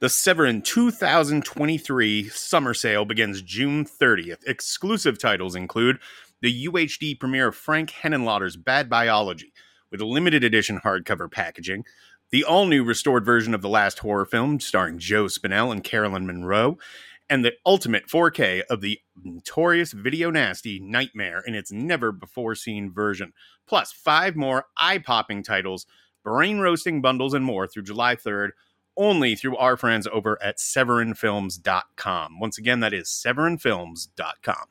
The Severin 2023 summer sale begins June 30th. Exclusive titles include the UHD premiere of Frank Henenlotter's Bad Biology, with a limited edition hardcover packaging, the all new restored version of the last horror film starring Joe Spinell and Carolyn Munro, and the ultimate 4K of the notorious Video Nasty Nightmare in its never before seen version, plus five more eye popping titles, brain roasting bundles, and more through July 3rd. Only through our friends over at SeverinFilms.com. Once again, that is SeverinFilms.com.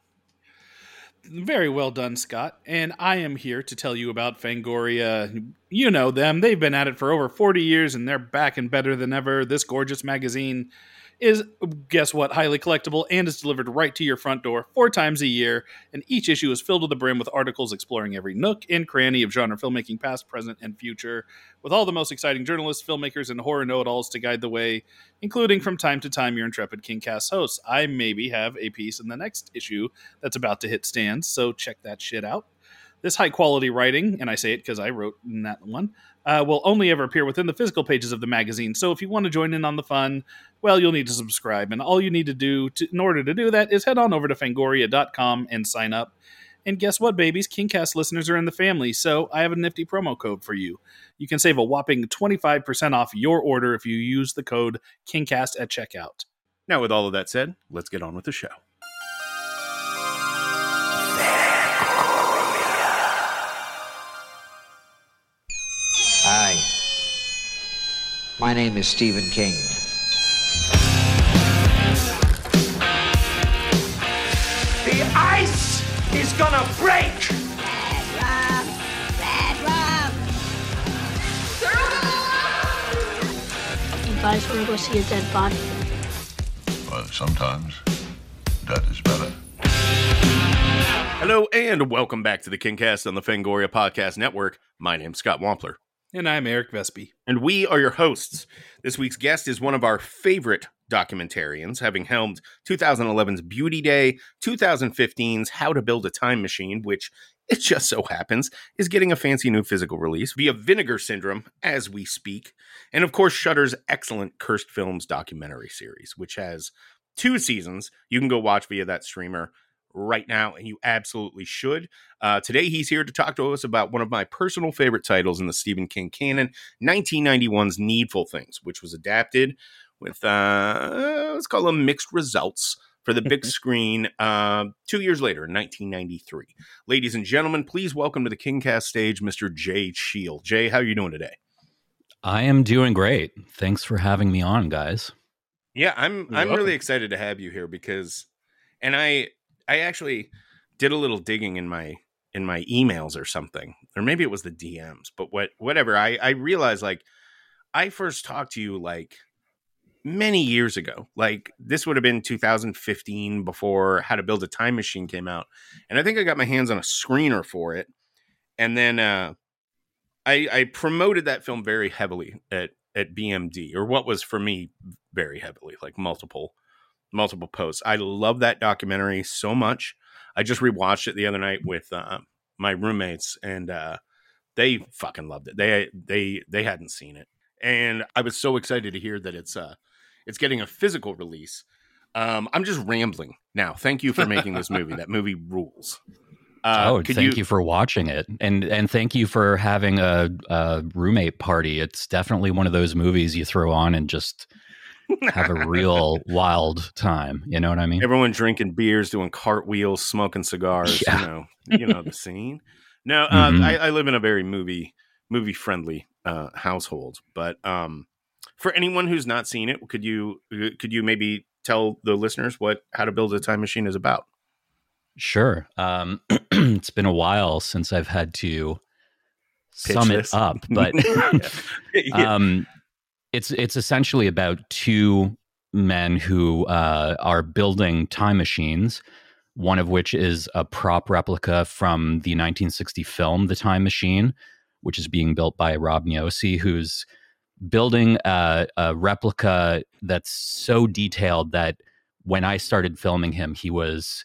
Very well done, Scott. And I am here to tell you about Fangoria. You know them. They've been at it for over 40 years and they're back and better than ever. This gorgeous magazine is guess what highly collectible and is delivered right to your front door four times a year. And each issue is filled to the brim with articles exploring every nook and cranny of genre filmmaking past present and future with all the most exciting journalists filmmakers and horror know-it-alls to guide the way including from time to time your intrepid kingcast hosts. I maybe have a piece in the next issue that's about to hit stands so check that shit out this high quality writing, and I say it because I wrote in that one, uh, will only ever appear within the physical pages of the magazine. So if you want to join in on the fun, well, you'll need to subscribe. And all you need to do to, in order to do that is head on over to fangoria.com and sign up. And guess what, babies? Kingcast listeners are in the family, so I have a nifty promo code for you. You can save a whopping 25% off your order if you use the code KingCast at checkout. Now, with all of that said, let's get on with the show. My name is Stephen King. The ice is gonna break! You guys want to go see a dead body? Well, sometimes that is better. Hello and welcome back to the Kingcast on the Fangoria Podcast Network. My name's Scott Wampler. And I'm Eric Vespe. And we are your hosts. This week's guest is one of our favorite documentarians, having helmed 2011's Beauty Day, 2015's How to Build a Time Machine, which it just so happens is getting a fancy new physical release via Vinegar Syndrome as we speak, and of course Shudder's excellent Cursed Films documentary series, which has two seasons. You can go watch via that streamer right now, and you absolutely should. Uh, today, he's here to talk to us about one of my personal favorite titles in the Stephen King canon, 1991's Needful Things, which was adapted with, uh, let's call them mixed results for the big screen uh, two years later in 1993. Ladies and gentlemen, please welcome to the KingCast stage Mr. Jay Cheel. Jay, how are you doing today? I am doing great. Thanks for having me on, guys. Yeah, I'm You're I'm welcome. really excited to have you here because and I I actually did a little digging in my in my emails or something. Or maybe it was the DMs, but what whatever. I I realized like I first talked to you like many years ago. Like this would have been 2015 before How to Build a Time Machine came out. And I think I got my hands on a screener for it. And then uh I I promoted that film very heavily at at BMD or what was for me very heavily, like multiple multiple posts. I love that documentary so much. I just rewatched it the other night with uh, my roommates, and uh, they fucking loved it. They they they hadn't seen it, and I was so excited to hear that it's uh it's getting a physical release. Um, I'm just rambling now. Thank you for making this movie. that movie rules. Uh, oh, thank you, for watching it, and and thank you for having a, a roommate party. It's definitely one of those movies you throw on and just have a real wild time. You know what I mean? everyone drinking beers, doing cartwheels, smoking cigars. Yeah. You know, you know the scene. No, uh, Mhm. I, I live in a very movie movie friendly uh, household. But um, for anyone who's not seen it, could you could you maybe tell the listeners what How to Build a Time Machine is about? Sure. Um, it's been a while since I've had to Pitch sum this. it up, but Yeah. um, it's it's essentially about two men who uh, are building time machines. One of which is a prop replica from the 1960 film The Time Machine, which is being built by Rob Niosi, who's building a, a replica that's so detailed that when I started filming him, he was,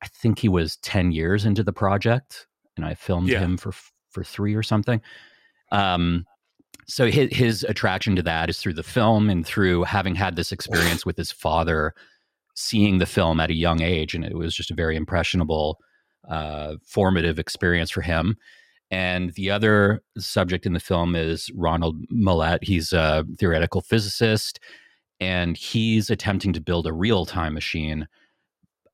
I think he was 10 years into the project, and I filmed Yeah. him for for three or something. Um, so his, his attraction to that is through the film and through having had this experience with his father seeing the film at a young age and it was just a very impressionable uh, formative experience for him and the other subject in the film is ronald Mallett. he's a theoretical physicist and he's attempting to build a real time machine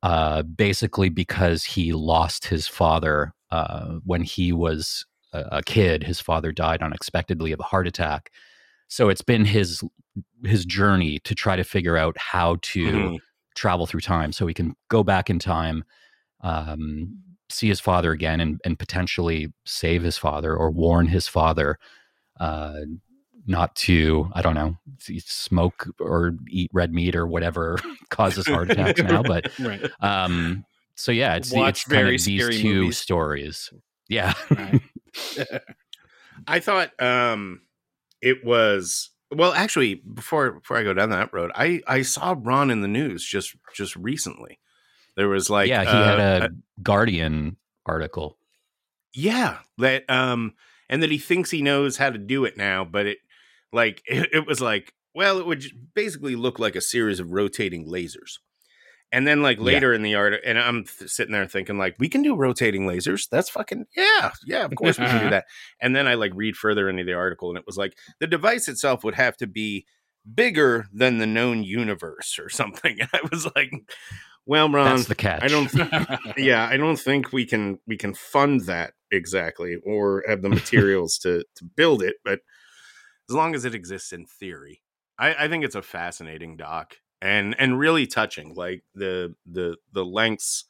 uh, basically because he lost his father uh, when he was a, a kid. His father died unexpectedly of a heart attack. So it's been his his journey to try to figure out how to Mhm. travel through time, so he can go back in time, um, see his father again, and and potentially save his father or warn his father uh, not to I don't know smoke or eat red meat or whatever causes heart attacks now. But Right. um, so yeah, it's Watch it's kind of these two movies. stories. Yeah. right. I thought um it was well actually before before I go down that road, I I saw Ron in the news just just recently. There was like yeah, he uh, had a a- Guardian article. yeah, that um and that he thinks he knows how to do it now, but it like it, it was like well, it would basically look like a series of rotating lasers. And then like Yeah. later in the art and I'm th- sitting there thinking like we can do rotating lasers. That's fucking yeah. Yeah, of course we can do that. And then I like read further into the article and it was like the device itself would have to be bigger than the known universe or something. And I was like, well, Ron, That's the catch. I don't yeah, I don't think we can we can fund that exactly or have the materials to to build it, but as long as it exists in theory. I, I think it's a fascinating doc and and really touching. Like the the the lengths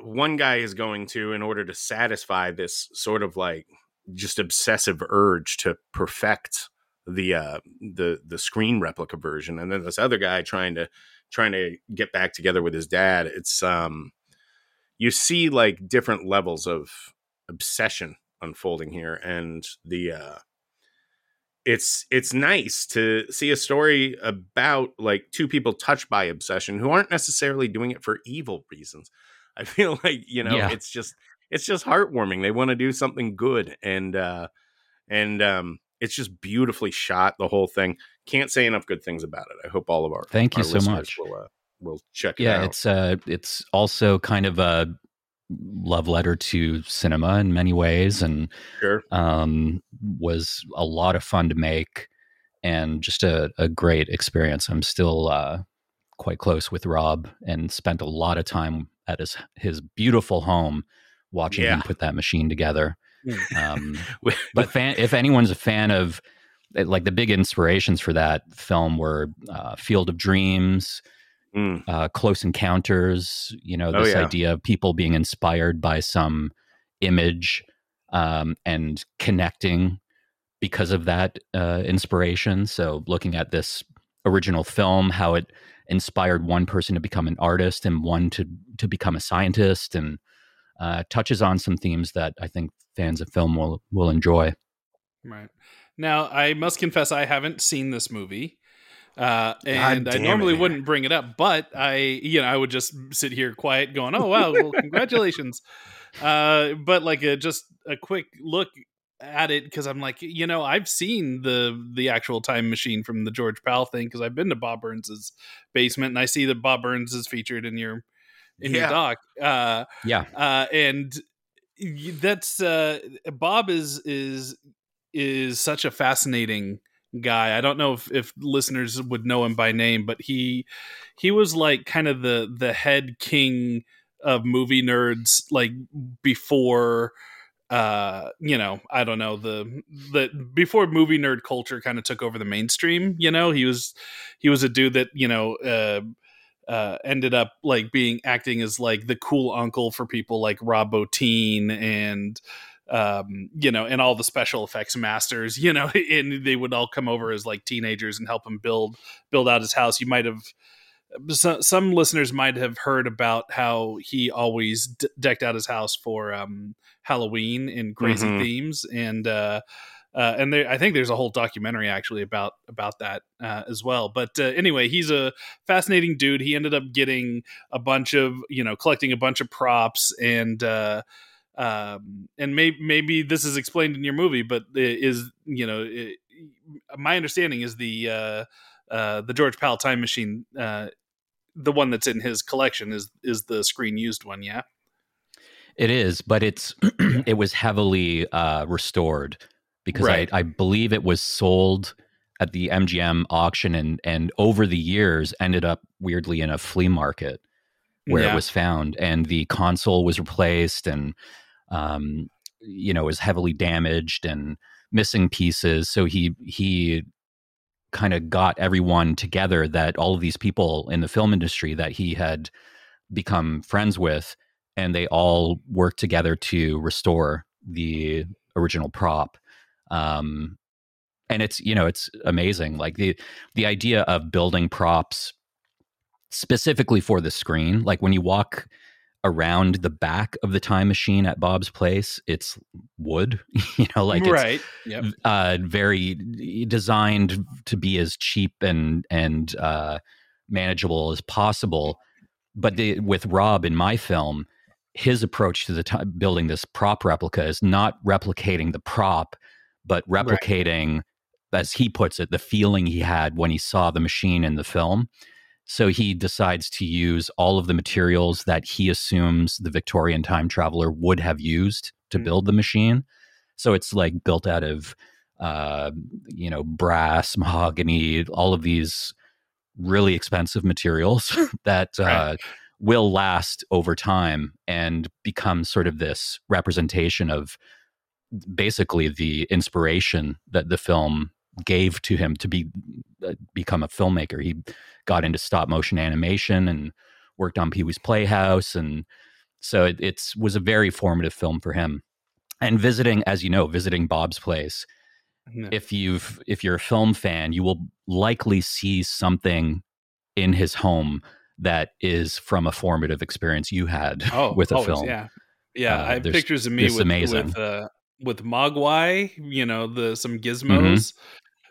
one guy is going to in order to satisfy this sort of like just obsessive urge to perfect the uh the the screen replica version and then this other guy trying to trying to get back together with his dad it's um you see like different levels of obsession unfolding here and the uh it's it's nice to see a story about like two people touched by obsession who aren't necessarily doing it for evil reasons. I feel like you know Yeah. it's just it's just heartwarming. They want to do something good and uh and um it's just beautifully shot the whole thing. Can't say enough good things about it. I hope all of our Thank you our so much. will, uh, will check it yeah, out. it's uh it's also kind of a love letter to cinema in many ways and sure um was a lot of fun to make and just a, a great experience. I'm still uh quite close with Rob and spent a lot of time at his his beautiful home watching him put that machine together. Hmm. Um, but fan, if anyone's a fan of eh, like the big inspirations for that film were uh, Field of Dreams, Mm, uh, Close Encounters. You know, Oh, this yeah. idea of people being inspired by some image um, and connecting because of that uh, inspiration. So, looking at this original film, how it inspired one person to become an artist and one to to become a scientist, and uh, touches on some themes that I think fans of film will will enjoy. Right. Now, I must confess, I haven't seen this movie. Uh, and I damn it, normally wouldn't bring it up, but I, you know, I would just sit here quiet going, oh, wow, well, congratulations. Uh, but like a, just a quick look at it because I'm like, you know, I've seen the the actual time machine from the George Pal thing because I've been to Bob Burns's basement and I see that Bob Burns is featured in your in your doc. Uh, Yeah, uh, and that's uh, Bob is is is such a fascinating guy. I don't know if, if listeners would know him by name, but he he was like kind of the the head king of movie nerds, like before uh you know i don't know the the before movie nerd culture kind of took over the mainstream you know he was he was a dude that you know uh uh, ended up like being acting as like the cool uncle for people like Rob Bottin and um, you know, and all the special effects masters, you know, and they would all come over as like teenagers and help him build build out his house. You might have so, some listeners might have heard about how he always d- decked out his house for um, Halloween in crazy Mhm. themes, and uh, uh, and there, I think there's a whole documentary actually about about that uh, as well. But uh, anyway, he's a fascinating dude. He ended up getting a bunch of you know collecting a bunch of props and. Um, and maybe maybe this is explained in your movie, but it is you know it, my understanding is the uh, uh, the George Pal time machine, uh, the one that's in his collection is is the screen used one, yeah. It is, but it's it was heavily uh, restored because Right. I, I believe it was sold at the MGM auction and and over the years ended up weirdly in a flea market where Yeah. it was found and the console was replaced and um, you know was heavily damaged and missing pieces. So he he kind of got everyone together that all of these people in the film industry that he had become friends with and they all worked together to restore the original prop. Um and it's you know it's amazing. Like the the idea of building props specifically for the screen like when you walk around the back of the time machine at Bob's place it's wood you know like it's right. Yep. uh, very designed to be as cheap and and uh, manageable as possible. But the, with Rob in my film, his approach to the ti building this prop replica is not replicating the prop, but Right. replicating, as he puts it, the feeling he had when he saw the machine in the film. So he decides to use all of the materials that he assumes the Victorian time traveler would have used to Mm. build the machine. So it's like built out of, uh, you know, brass, mahogany, all of these really expensive materials that uh, Right. will last over time and become sort of this representation of basically the inspiration that the film gave to him to be uh, become a filmmaker. He got into stop motion animation and worked on Pee Wee's Playhouse, and so it it's, was a very formative film for him. And visiting, as you know, visiting Bob's place, Yeah. if you've if you're a film fan, you will likely see something in his home that is from a formative experience you had Oh, with a always, film. Yeah, yeah. Uh, I have pictures of me with amazing. with uh, with Mogwai. You know, the some Mm-hmm. gizmos.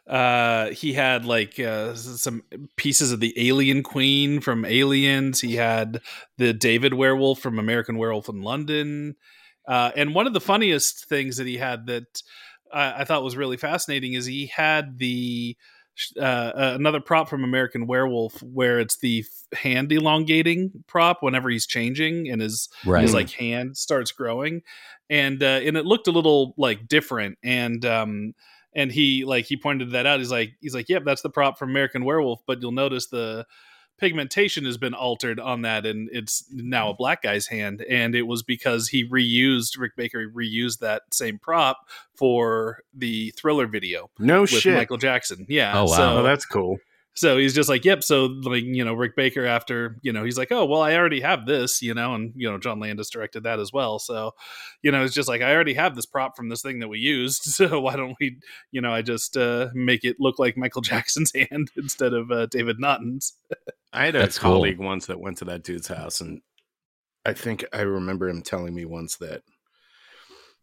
Uh, he had like uh, some pieces of the Alien Queen from Aliens. He had the David Werewolf from American Werewolf in London. Uh, and one of the funniest things that he had that I, I thought was really fascinating is he had the uh, uh, another prop from American Werewolf where it's the f- hand elongating prop whenever he's changing and his Right. his like hand starts growing and uh and it looked a little like different and um and he like he pointed that out he's like he's like yep that's the prop from american werewolf but you'll notice the pigmentation has been altered on that and it's now a black guy's hand and it was because he reused rick baker reused that same prop for the thriller video No with shit. michael jackson yeah Oh, wow. so oh, that's cool. So he's just like, yep. So like, you know, Rick Baker after, you know, he's like, oh, well, I already have this, you know, and you know, John Landis directed that as well. So, you know, it's just like I already have this prop from this thing that we used. So why don't we, you know, I just uh, make it look like Michael Jackson's hand instead of uh, David Naughton's. I had a That's cool. colleague once that went to that dude's house, and I think I remember him telling me once that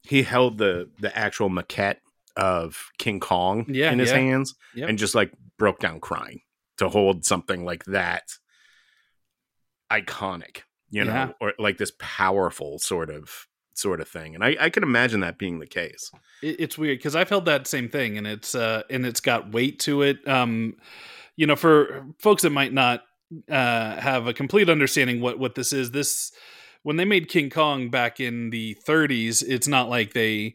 he held the the actual maquette of King Kong Yeah, in his yeah. hands Yep. and just like broke down crying to hold something like that iconic, you know, Yeah. or like this powerful sort of sort of thing. And I, I can imagine that being the case. It's weird because I've held that same thing, and it's uh, and it's got weight to it. Um, you know, for folks that might not uh, have a complete understanding what what this is, this when they made King Kong back in the 30s, it's not like they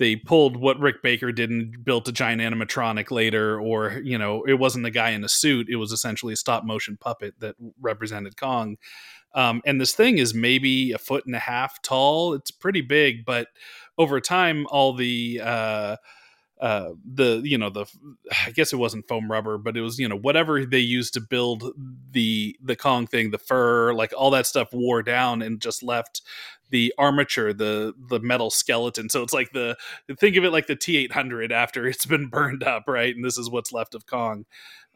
they pulled what Rick Baker did and built a giant animatronic later, or you know, it wasn't the guy in a suit. It was essentially a stop motion puppet that represented Kong. Um, and this thing is maybe a foot and a half tall. It's pretty big, but over time, all the uh, uh, the you know the I guess it wasn't foam rubber, but it was you know whatever they used to build the the Kong thing, the fur, like all that stuff wore down and just left the armature, the the metal skeleton. So it's like the think of it like the T eight hundred after it's been burned up, right? And this is what's left of Kong,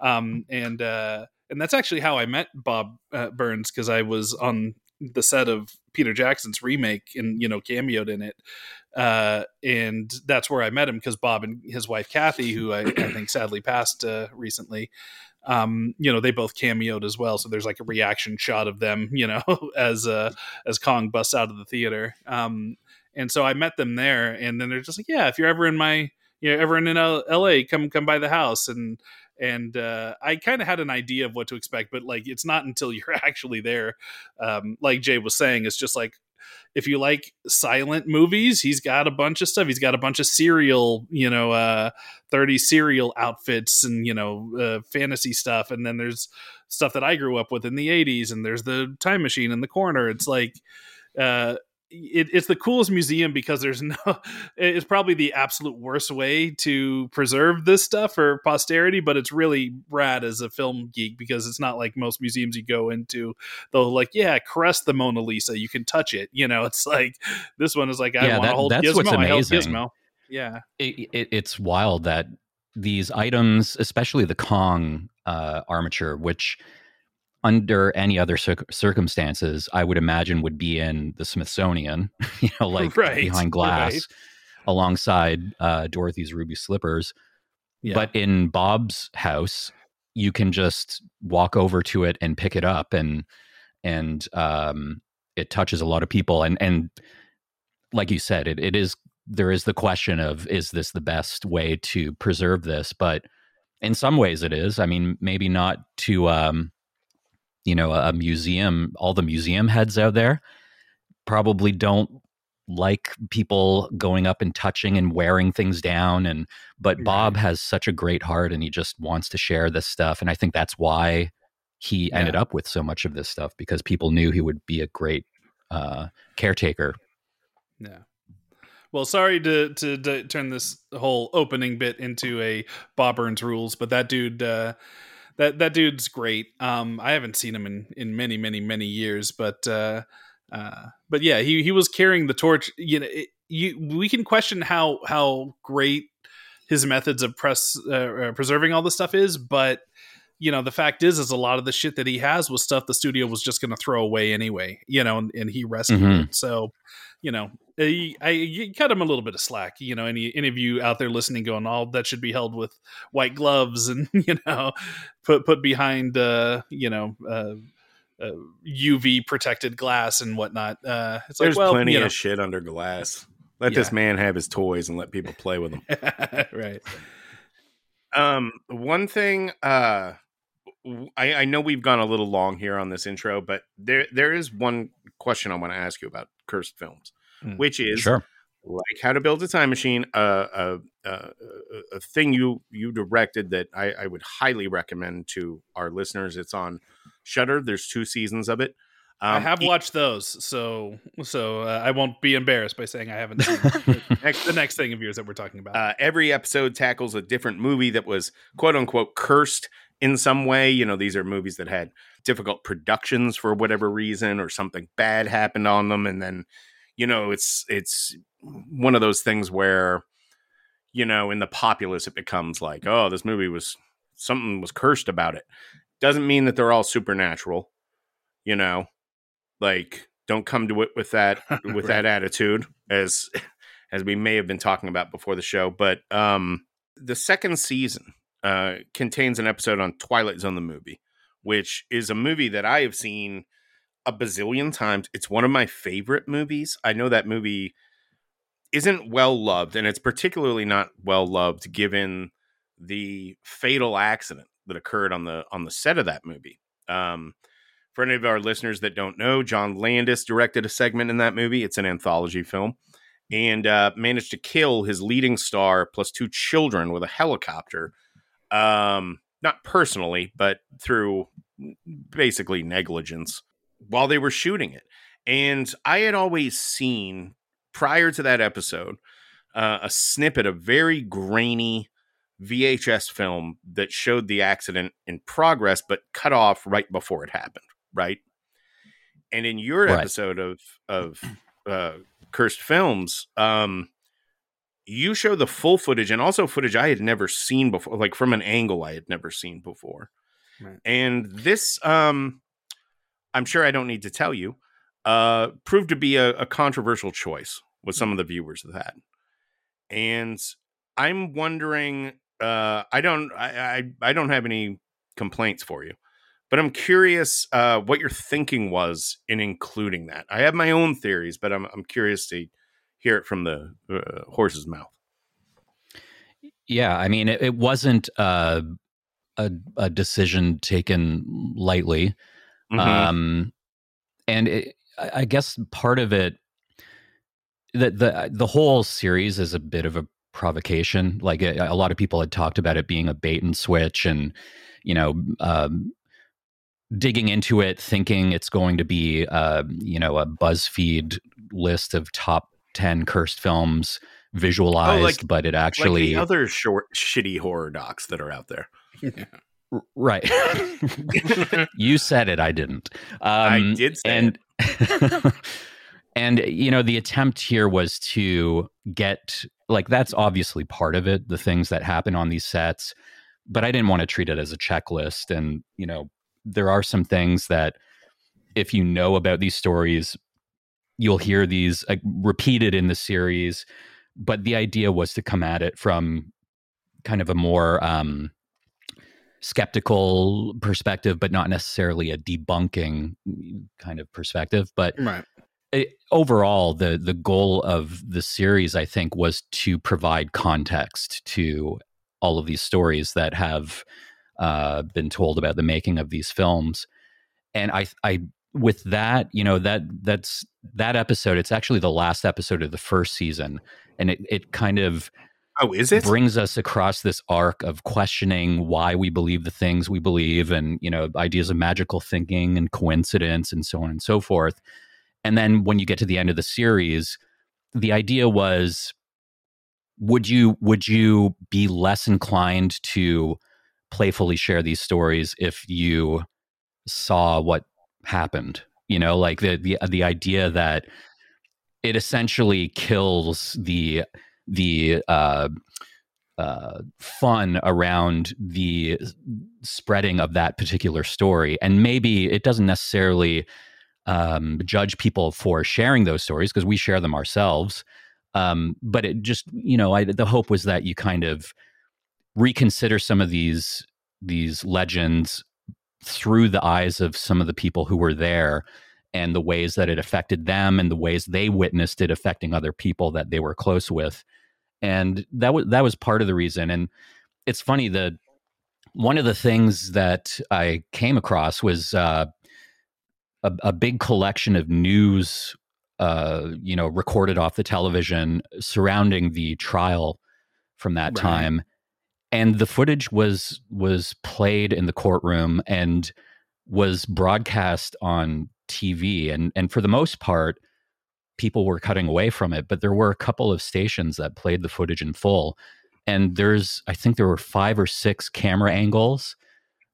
um, and uh, and that's actually how I met Bob uh, Burns because I was on the set of Peter Jackson's remake and you know cameoed in it uh, and that's where I met him because Bob and his wife Kathy, who I, I think sadly passed uh, recently, um, you know, they both cameoed as well. So there's like a reaction shot of them, you know, as uh, as Kong busts out of the theater. Um, and so I met them there, and then they're just like, yeah, if you're ever in my, you know, ever in L- L.A., come come by the house, and and uh, I kind of had an idea of what to expect, but like it's not until you're actually there. Um, like Jay was saying, it's just like if you like silent movies, he's got a bunch of stuff. He's got a bunch of serial, you know, uh, 30 serial outfits and, you know, uh, fantasy stuff. And then there's stuff that I grew up with in the 80s, and there's the time machine in the corner. It's like, uh, it, it's the coolest museum because there's no it's probably the absolute worst way to preserve this stuff for posterity but it's really rad as a film geek because it's not like most museums you go into they'll like yeah caress the mona lisa you can touch it you know it's like this one is like i Yeah, want to hold that's gizmo what's I amazing. gizmo yeah it, it, it's wild that these items, especially the Kong uh, armature, which under any other circ- circumstances, I would imagine would be in the Smithsonian, you know, like Right, behind glass, right. alongside uh, Dorothy's ruby slippers. yeah But in Bob's house, you can just walk over to it and pick it up, and and um, it touches a lot of people. And and like you said, it, it is there is the question of is this the best way to preserve this? But in some ways, it is. I mean, maybe not to um, you know a museum. All the museum heads out there probably don't like people going up and touching and wearing things down and but bob has such a great heart and he just wants to share this stuff and i think that's why he ended up with so much of this stuff because people knew he would be a great uh, caretaker Yeah. Well, sorry to, to to turn this whole opening bit into a Bob Burns rules, but that dude, uh, that that dude's great. Um, I haven't seen him in in many many many years, but uh, uh, but yeah, he he was carrying the torch. You know, it, you we can question how how great his methods of press uh, uh, preserving all this stuff is, but you know the fact is is a lot of the shit that he has was stuff the studio was just going to throw away anyway you know and, and he rescued Mhm. it so you know I, I you cut him a little bit of slack you know any any of you out there listening going all that should be held with white gloves and you know put put behind uh you know uh, uh uv protected glass and whatnot. Uh it's like There's well plenty you know, of shit under glass. Let this man have his toys and let people play with them. right. Um, one thing, uh, I, I know we've gone a little long here on this intro, but there there is one question I want to ask you about cursed films, Mm. which is sure like how to build a time machine, uh, uh, uh, uh, a thing you you directed that I, I would highly recommend to our listeners. It's on Shudder. There's two seasons of it. i Um, have e- watched those so so uh, i won't be embarrassed by saying i haven't seen the, next, the next thing of yours that we're talking about Uh, every episode tackles a different movie that was quote unquote cursed in some way. You know, these are movies that had difficult productions for whatever reason, or something bad happened on them, and then you know, it's it's one of those things where you know, in the populace, it becomes like, oh, this movie was something was cursed about it. Doesn't mean that they're all supernatural. You know, like don't come to it with that with that attitude as as we may have been talking about before the show but um the second season uh contains an episode on twilight zone the movie which is a movie that i have seen a bazillion times it's one of my favorite movies i know that movie isn't well loved and it's particularly not well loved given the fatal accident that occurred on the on the set of that movie um for any of our listeners that don't know, John Landis directed a segment in that movie. It's an anthology film and uh, managed to kill his leading star plus two children with a helicopter. Um, not personally, but through basically negligence while they were shooting it. And I had always seen prior to that episode uh, a snippet of very grainy VHS film that showed the accident in progress, but cut off right before it happened. Right. And in your Right. episode of of uh, cursed films, um, you show the full footage and also footage I had never seen before, like from an angle I had never seen before. Right. And this, um, I'm sure I don't need to tell you, uh, proved to be a, a controversial choice with some of the viewers of that. And I'm wondering, uh, I don't, I, I, I don't have any complaints for you, but I'm curious uh, what your thinking was in including that. I have my own theories, but I'm, I'm curious to hear it from the uh, horse's mouth. Yeah, I mean, it, it wasn't uh, a a decision taken lightly, Mhm. um, and it, I I guess part of it, the the the whole series is a bit of a provocation. Like a, a lot of people had talked about it being a bait and switch, and you know, um, digging into it, thinking it's going to be, uh, you know, a BuzzFeed list of top ten cursed films visualized, but it like actually the other short, shitty horror docs that are out there. R- Right. you said it. I didn't. Um, I did say and, and you know, the attempt here was to get like that's obviously part of it. The things that happen on these sets, but I didn't want to treat it as a checklist. And you know, there are some things that if you know about these stories, you'll hear these uh, repeated in the series. But the idea was to come at it from kind of a more um, skeptical perspective, but not necessarily a debunking kind of perspective. But Right. it, overall, the the goal of the series, I think, was to provide context to all of these stories that have uh, been told about the making of these films. And I, I, with that, you know, that that's that episode. It's actually the last episode of the first season, and it it kind of Oh, is it? brings us across this arc of questioning why we believe the things we believe and you know ideas of magical thinking and coincidence and so on and so forth and then when you get to the end of the series the idea was would you would you be less inclined to playfully share these stories if you saw what happened you know like the the the idea that it essentially kills the the uh, uh, fun around the spreading of that particular story. And maybe it doesn't necessarily um, judge people for sharing those stories because we share them ourselves. Um, but it just, you know, I, the hope was that you kind of reconsider some of these these legends through the eyes of some of the people who were there and the ways that it affected them and the ways they witnessed it affecting other people that they were close with and that was that was part of the reason and it's funny the one of the things that i came across was uh, a, a big collection of news uh, you know recorded off the television surrounding the trial from that Right. time and the footage was was played in the courtroom and was broadcast on TV and and for the most part people were cutting away from it but there were a couple of stations that played the footage in full. And there's I think there were 5 or 6 camera angles.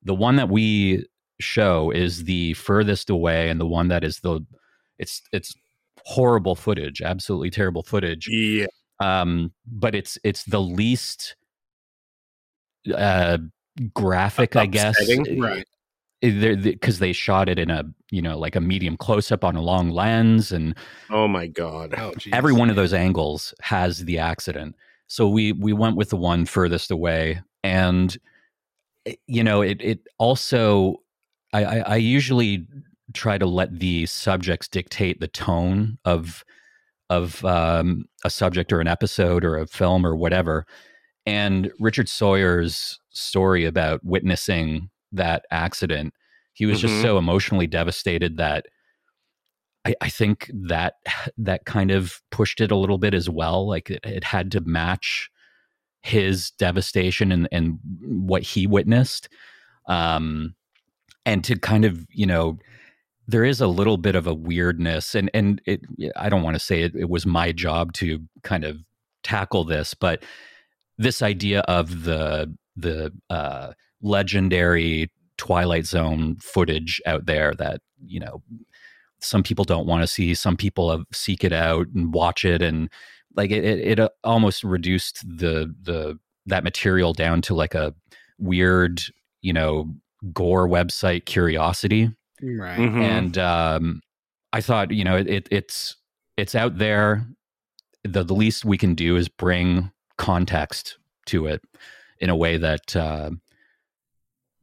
The one that we show is the furthest away and the one that is the it's it's horrible footage absolutely terrible footage. Yeah. um but it's it's the least uh graphic i guess. Right. Because they shot it in a you know like a medium close up on a long lens and Oh my god. Oh, geez. every one of those angles has the accident so we we went with the one furthest away and eh, you know it it also I, I i usually try to let the subjects dictate the tone of of um, a subject or an episode or a film or whatever and richard sawyer's story about witnessing that accident he was just Mhm. so emotionally devastated that I, I think that that kind of pushed it a little bit as well. Like it, it had to match his devastation and, and what he witnessed. Um, and to kind of, you know, there is a little bit of a weirdness and, and it, I don't want to say it, it was my job to kind of tackle this, but this idea of the, the, uh, legendary Twilight Zone footage out there that, you know, some people don't want to see some people have seek it out and watch it and like it, it, it uh, almost reduced the the that material down to like a weird you know gore website curiosity Right. Mhm. and um i thought you know it, it it's it's out there the, the least we can do is bring context to it in a way that uh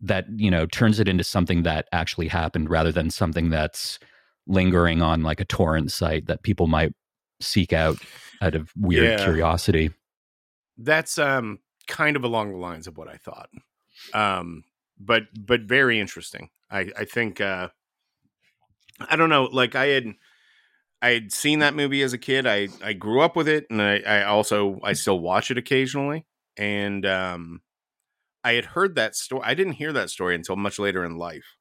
that you know turns it into something that actually happened rather than something that's lingering on like a torrent site that people might seek out out of weird Yeah. curiosity. That's um kind of along the lines of what I thought. Um but but very interesting. I I think uh I don't know, like I had I had seen that movie as a kid. I I grew up with it and I, I also I still watch it occasionally. And um I had heard that story. I didn't hear that story until much later in life.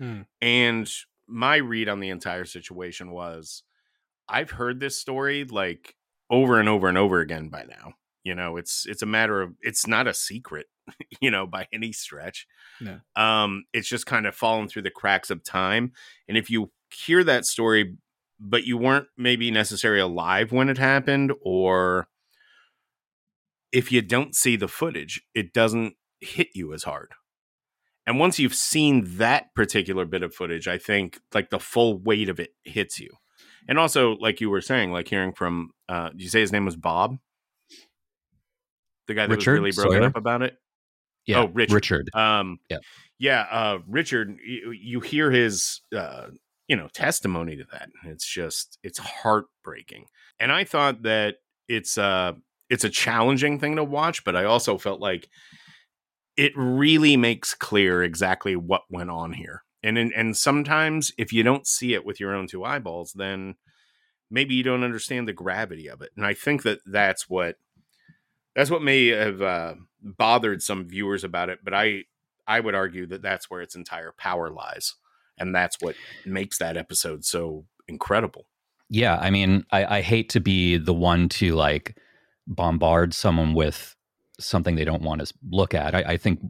Hmm. And my read on the entire situation was I've heard this story like over and over and over again by now. You know, it's it's a matter of it's not a secret, you know, by any stretch. No. Um, it's just kind of fallen through the cracks of time. And if you hear that story, but you weren't maybe necessarily alive when it happened, or if you don't see the footage, it doesn't hit you as hard. And once you've seen that particular bit of footage, I think like the full weight of it hits you. And also, like you were saying, like hearing from, uh, did you say his name was Bob? The guy that Richard was really broken Sawyer? up about it? Yeah, Oh, Richard. Richard. Um, Yeah. yeah. Uh, Richard, you, you hear his, uh, you know, testimony to that. It's just, it's heartbreaking. And I thought that it's, uh, it's a challenging thing to watch, but I also felt like it really makes clear exactly what went on here. And and, and sometimes if you don't see it with your own two eyeballs, then maybe you don't understand the gravity of it. And I think that that's what that's what may have uh, bothered some viewers about it. But I I would argue that that's where its entire power lies, and that's what makes that episode so incredible. Yeah, I mean, I, I hate to be the one to like bombard someone with something they don't want to look at. I, I think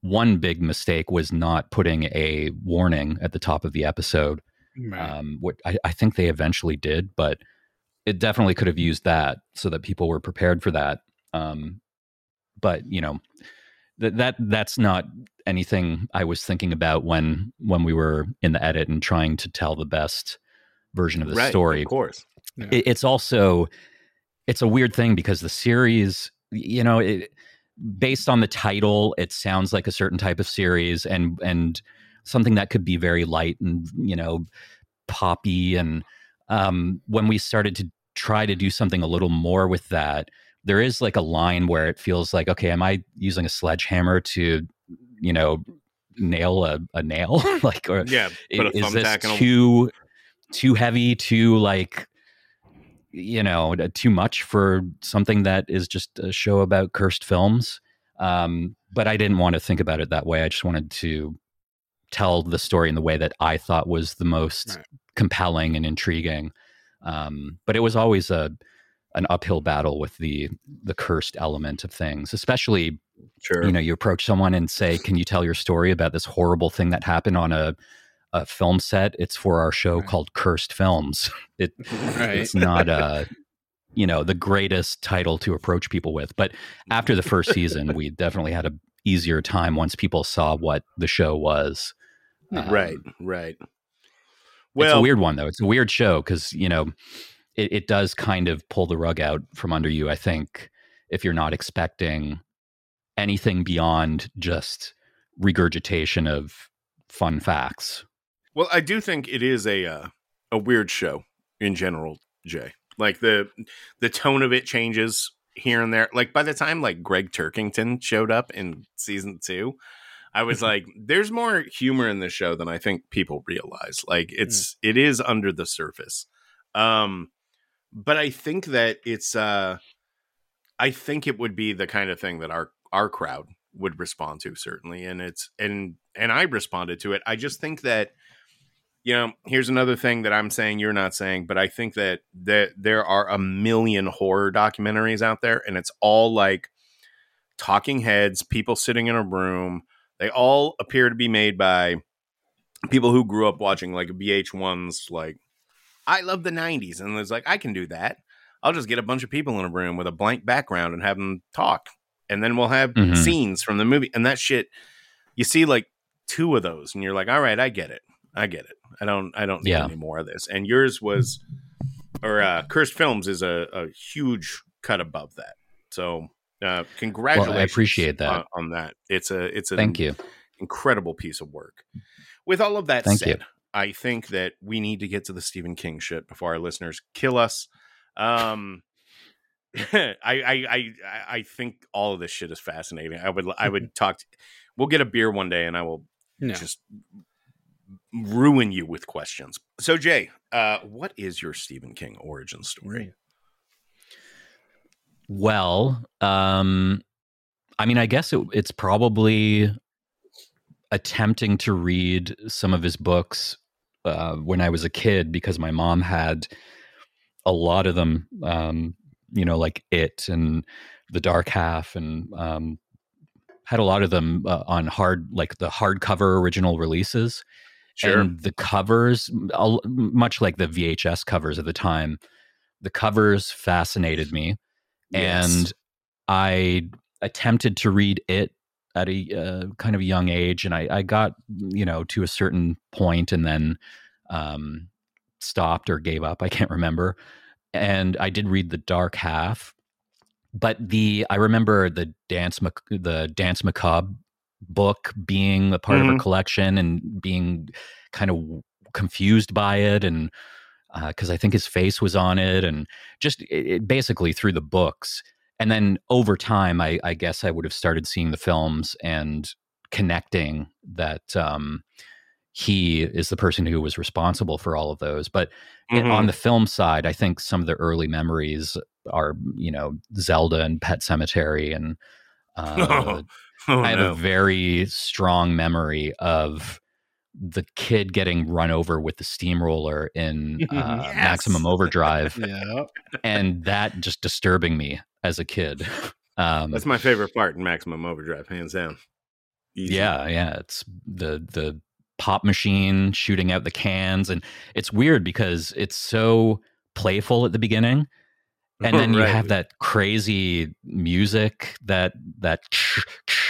one big mistake was not putting a warning at the top of the episode. Right. Um, what I, I think they eventually did, but it definitely could have used that so that people were prepared for that. Um, but you know, that that that's not anything I was thinking about when when we were in the edit and trying to tell the best version of the story of course. it, it's also it's a weird thing because the series you know it, based on the title it sounds like a certain type of series and and something that could be very light and you know poppy and um when we started to try to do something a little more with that there is like a line where it feels like okay am i using a sledgehammer to you know nail a, a nail? Like or Yeah, put a is this too too heavy too like you know too much for something that is just a show about cursed films um but i didn't want to think about it that way i just wanted to tell the story in the way that i thought was the most Right. compelling and intriguing um but it was always a an uphill battle with the the cursed element of things especially sure. you know you approach someone and say can you tell your story about this horrible thing that happened on a a film set it's for our show Right. called cursed films it right. it's not uh you know the greatest title to approach people with but after the first season we definitely had a easier time once people saw what the show was Um, right, right. it's a weird one though it's a weird show because you know it, it does kind of pull the rug out from under you i think if you're not expecting anything beyond just regurgitation of fun facts Well, I do think it is a uh, a weird show in general, Jay. Like the the tone of it changes here and there. Like by the time like Gregg Turkington showed up in season two, I was like, "There's more humor in the show than I think people realize." Like it's it is under the surface, um, but I think that it's uh, I think it would be the kind of thing that our our crowd would respond to certainly, and it's and and I responded to it. I just think that you know, here's another thing that I'm saying you're not saying, but I think that that there are a million horror documentaries out there, and it's all like talking heads, people sitting in a room. They all appear to be made by people who grew up watching like VH1s, like I love the 90s, and it's like I can do that. I'll just get a bunch of people in a room with a blank background and have them talk, and then we'll have Mhm. scenes from the movie, and that shit. You see like two of those, and you're like, all right, I get it. I get it. I don't I don't need Yeah. any more of this. And yours was or uh Cursed Films is a, a huge cut above that. So uh congratulations i appreciate that. on, on that. It's a it's a thank you incredible piece of work. With all of that Thank said, you. I think that we need to get to the Stephen King shit before our listeners kill us. Um I, I I I think all of this shit is fascinating. I would I would talk. To, we'll get a beer one day, and I will No. just ruin you with questions. So Jay, uh, what is your Stephen King origin story? Well, um, I mean, I guess it, it's probably attempting to read some of his books uh, when I was a kid because my mom had a lot of them, um, you know, like It and The Dark Half, and um, had a lot of them uh, on hard, like the hardcover original releases. Sure. And the covers, much like the VHS covers at the time, the covers fascinated me Yes. and I attempted to read it at a uh, kind of a young age, and I, I got you know to a certain point, and then um, stopped or gave up. I can't remember. And I did read the Dark Half, but the I remember the dance Mac- the Danse Macabre book being a part of her collection and being kind of confused by it and because I think his face was on it, and just it, it basically through the books. And then over time, I, I guess I would have started seeing the films and connecting that um, he is the person who was responsible for all of those. But it- Mhm. on the film side, I think some of the early memories are, you know, Zelda and Pet Sematary, and uh, oh, I have no. a very strong memory of the kid getting run over with the steamroller in uh, Yes. Maximum Overdrive, Yeah. and that just disturbing me as a kid. Um, That's my favorite part in Maximum Overdrive, hands down. Easy. yeah, yeah, it's the the pop machine shooting out the cans, and it's weird because it's so playful at the beginning. And then you Right. have that crazy music that that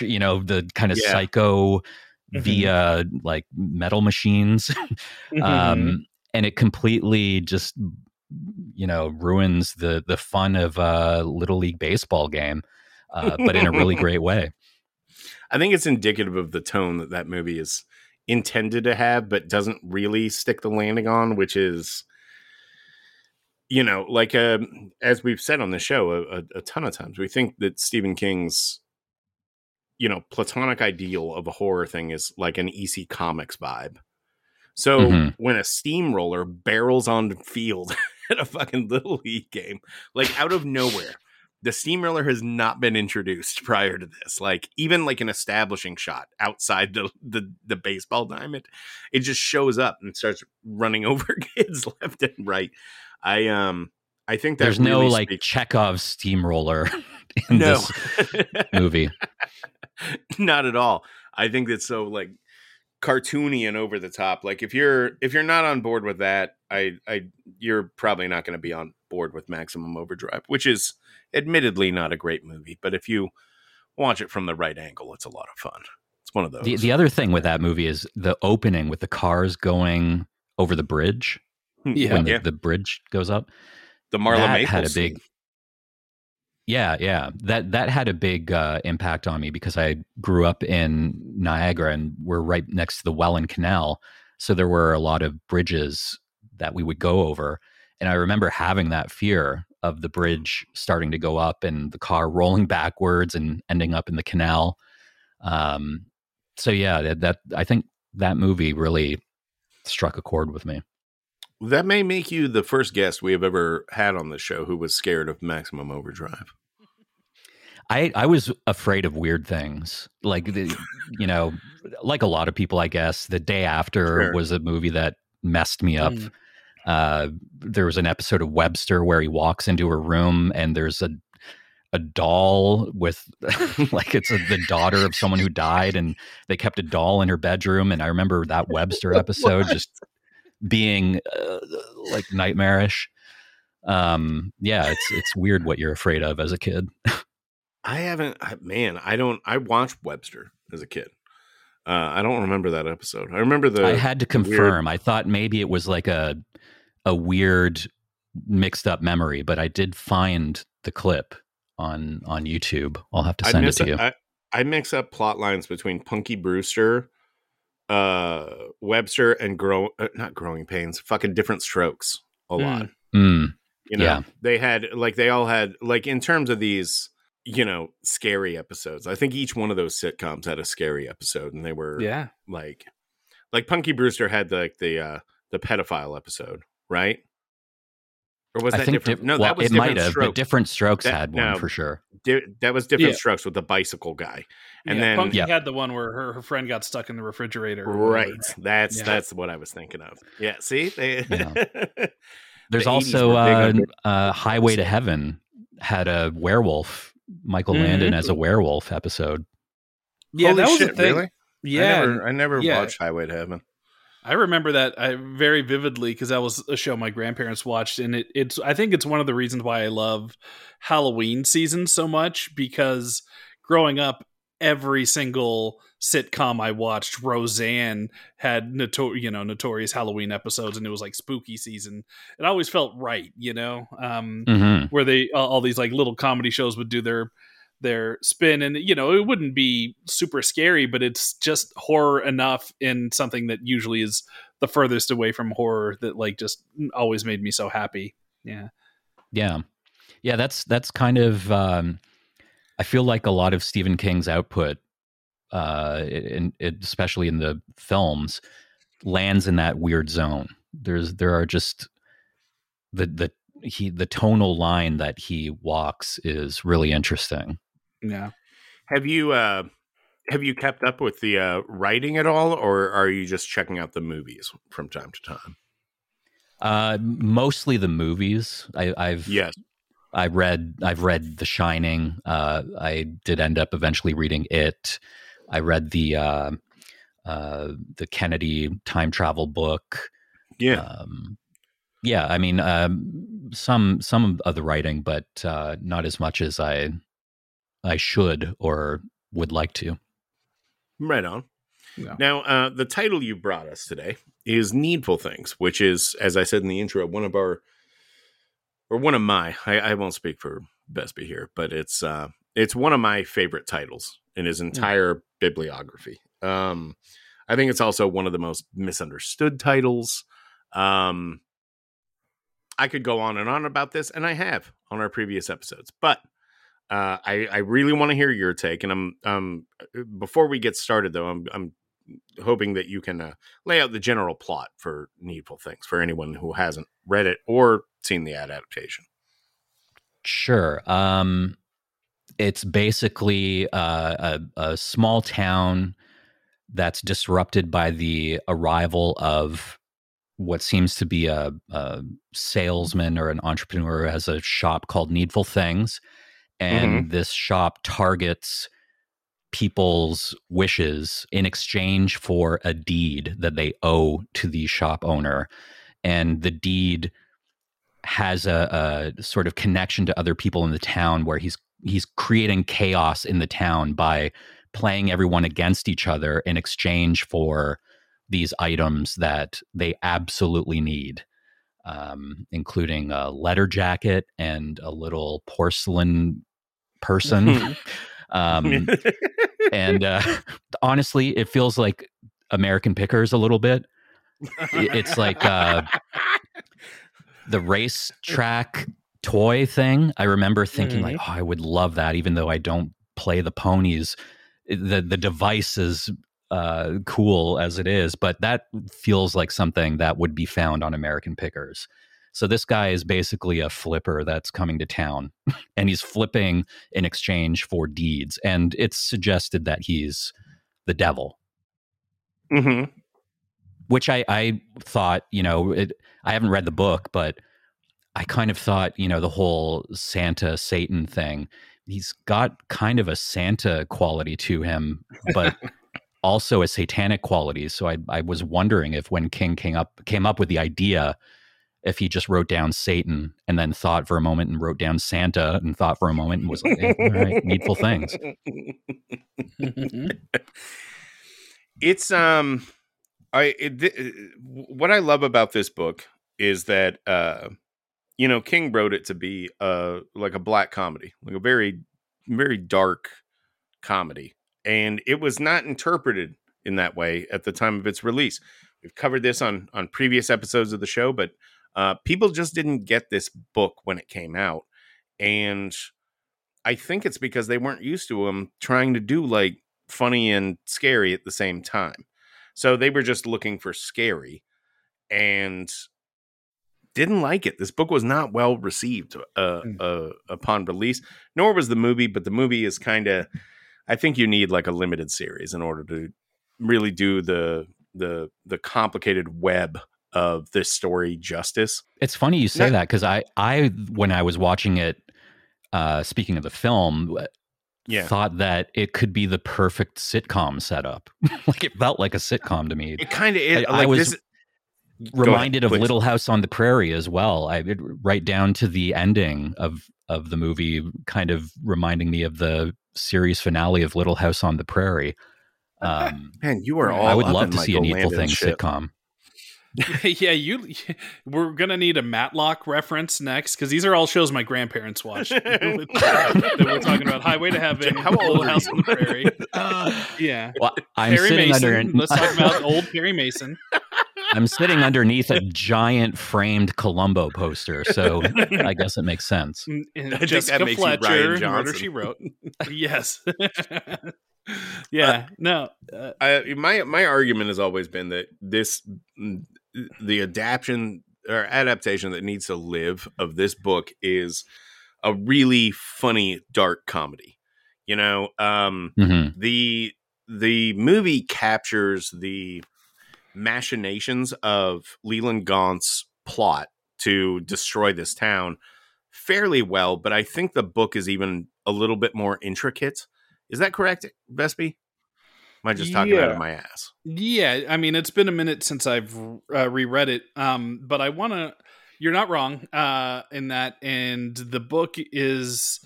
you know the kind of Yeah. psycho Mhm. via like metal machines Mhm. um and it completely just you know ruins the the fun of a little league baseball game uh, but in a really great way I think it's indicative of the tone that that movie is intended to have, but doesn't really stick the landing on, which is, you know, like uh, as we've said on the show a, a, a ton of times, we think that Stephen King's, you know, platonic ideal of a horror thing is like an EC Comics vibe. So Mhm. when a steamroller barrels on the field at a fucking little league game, like out of nowhere, the steamroller has not been introduced prior to this. Like even like an establishing shot outside the the, the baseball diamond, it just shows up and starts running over kids left and right. I um I think that there's no really like speaks- chekhov steamroller in no this movie not at all. I think that's so like cartoony and over the top. Like if you're if you're not on board with that, I I you're probably not going to be on board with Maximum Overdrive, which is admittedly not a great movie, but if you watch it from the right angle, it's a lot of fun. It's one of those. the, the other thing with that movie is the opening with the cars going over the bridge hmm. Yeah. when the, yeah, the bridge goes up the Marla that Maples had a scene. big yeah yeah. That that had a big uh, impact on me because i grew up in niagara and we're right next to the welland canal. So there were a lot of bridges that we would go over. And i remember having that fear of the bridge starting to go up and the car rolling backwards and ending up in the canal. Um, so yeah that, that i think that movie really struck a chord with me. That may make you the first guest we have ever had on the show who was scared of Maximum Overdrive. I I was afraid of weird things, like the, you know, like a lot of people, I guess. The day after Sure. was a movie that messed me up. Mm. Uh, there was an episode of Webster where he walks into a room and there's a a doll with like it's a, the daughter of someone who died, and they kept a doll in her bedroom. And I remember that Webster episode just being uh, like nightmarish. Um, yeah, it's it's weird what you're afraid of as a kid. I haven't, I- man. I don't. I watched Webster as a kid. Uh, I don't remember that episode. I remember the. I had to weird- confirm. I thought maybe it was like a a weird mixed up memory, but I did find the clip on on YouTube. I'll have to send it mix to you. I, I mix up plot lines between Punky Brewster, uh, Webster, and grow uh, not growing pains. Fucking different strokes a Hmm. lot. Mm. You know, Yeah. they had like they all had like in terms of these, you know, scary episodes. I think each one of those sitcoms had a scary episode, and they were Yeah. like, like Punky Brewster had the like the uh the pedophile episode, right? Or was I that think different? di- no, well, that was it different might have, strokes. but different strokes That- had one no. for sure. Di- that was different Yeah. strokes with the bicycle guy, and yeah, then Punky Yeah. had the one where her, her friend got stuck in the refrigerator. right. That's Yeah. that's what I was thinking of. Yeah. See, they. There's The also were uh, uh, Highway to Heaven had a werewolf, Michael Landon as a mm-hmm. werewolf episode. Yeah, Holy that was shit, the thing. Really? Yeah, I never, I never yeah. watched Highway to Heaven. I remember that I very vividly because that was a show my grandparents watched, and it, it's I think it's one of the reasons why I love Halloween season so much because growing up, every single sitcom I watched, Roseanne had notor- you know notorious Halloween episodes, and it was like spooky season. It always felt right, you know, um, hmm where they all, all these like little comedy shows would do their their spin and you know it wouldn't be super scary but it's just horror enough in something that usually is the furthest away from horror that like just always made me so happy yeah Yeah, yeah. That's that's kind of. Um, I feel like a lot of Stephen King's output, uh, in, in especially in the films, lands in that weird zone. There's there are just the the he the tonal line that he walks is really interesting. yeah Have you uh have you kept up with the uh writing at all, or are you just checking out the movies from time to time? Uh, mostly the movies. I, I've Yes. I read I've read The Shining. Uh, I did end up eventually reading it. I read the uh, uh, the Kennedy time travel book. Yeah. Um, yeah, I mean um, some some of the writing, but uh, not as much as I I should or would like to. right on. Yeah. Now, uh, the title you brought us today is Needful Things, which is, as I said in the intro, one of our, or one of my, I, I won't speak for Vespe here, but it's, uh, it's one of my favorite titles in his entire bibliography. Um, I think it's also one of the most misunderstood titles. Um, I could go on and on about this, and I have on our previous episodes, but uh, I, I really want to hear your take. And I'm um, before we get started, though, I'm, I'm hoping that you can uh, lay out the general plot for Needful Things for anyone who hasn't read it or seen the ad adaptation. Sure. Um, it's basically uh, a, a small town that's disrupted by the arrival of what seems to be a, a salesman or an entrepreneur who has a shop called Needful Things. And this shop targets people's wishes in exchange for a deed that they owe to the shop owner. And the deed has a, a sort of connection to other people in the town where he's he's creating chaos in the town by playing everyone against each other in exchange for these items that they absolutely need um, including a letter jacket and a little porcelain person. Um, and uh, honestly it feels like american pickers a little bit. It's like uh, the race track toy thing. I remember thinking like, oh, I would love that, even though I don't play the ponies. The the device is uh, cool as it is, but that feels like something that would be found on American Pickers. So this guy is basically a flipper that's coming to town, and he's flipping in exchange for deeds, and it's suggested that he's the devil hmm which I, I thought, you know, it, I haven't read the book, but I kind of thought, you know, the whole Santa Satan thing, he's got kind of a Santa quality to him, but also a satanic quality. So I, I was wondering if when King came up came up with the idea, if he just wrote down Satan and then thought for a moment and wrote down Santa and thought for a moment and was like, eh, all right, needful things. it's um i it, th- what i love about this book is that uh you know king wrote it to be uh like a black comedy like a very very dark comedy and it was not interpreted in that way at the time of its release we've covered this on on previous episodes of the show but Uh, people just didn't get this book when it came out, and I think it's because they weren't used to him trying to do like funny and scary at the same time. So they were just looking for scary, and didn't like it. This book was not well received uh, Mm. uh, upon release, nor was the movie. But the movie is kind of, I think you need like a limited series in order to really do the the the complicated web of this story justice. It's funny you say No- that because I, I, when I was watching it, uh, speaking of the film, Yeah, thought that it could be the perfect sitcom setup. like it felt like a sitcom to me. it kind of is. I- I was this, Go ahead, reminded of. Little House on the Prairie as well. I right down to the ending of of the movie, kind of reminding me of the series finale of Little House on the Prairie. Um, Man, you are all. I would love in to see a Michael Needful Landon Things shit. sitcom. yeah, you. We're gonna need a Matlock reference next because these are all shows my grandparents watched. that we're talking about Highway to Heaven, How old Little House on the Prairie. yeah, Well, I'm Perry sitting Mason. under. Let's talk about old Perry Mason. I'm sitting underneath a giant framed Columbo poster, so I guess it makes sense. And I think Jessica that makes you Ryan Fletcher, Murder She Wrote. yes. yeah. no. Uh, I, my my argument has always been that this mm, the adaptation or adaptation that needs to live of this book is a really funny dark comedy. You know, um, hmm the the movie captures the machinations of Leland Gaunt's plot to destroy this town fairly well, but I think the book is even a little bit more intricate. Is that correct, Vespe? Am I just talking out of my ass? Yeah, I mean, it's been a minute since I've uh, reread it, um, but I want to. You're not wrong uh, in that, and the book is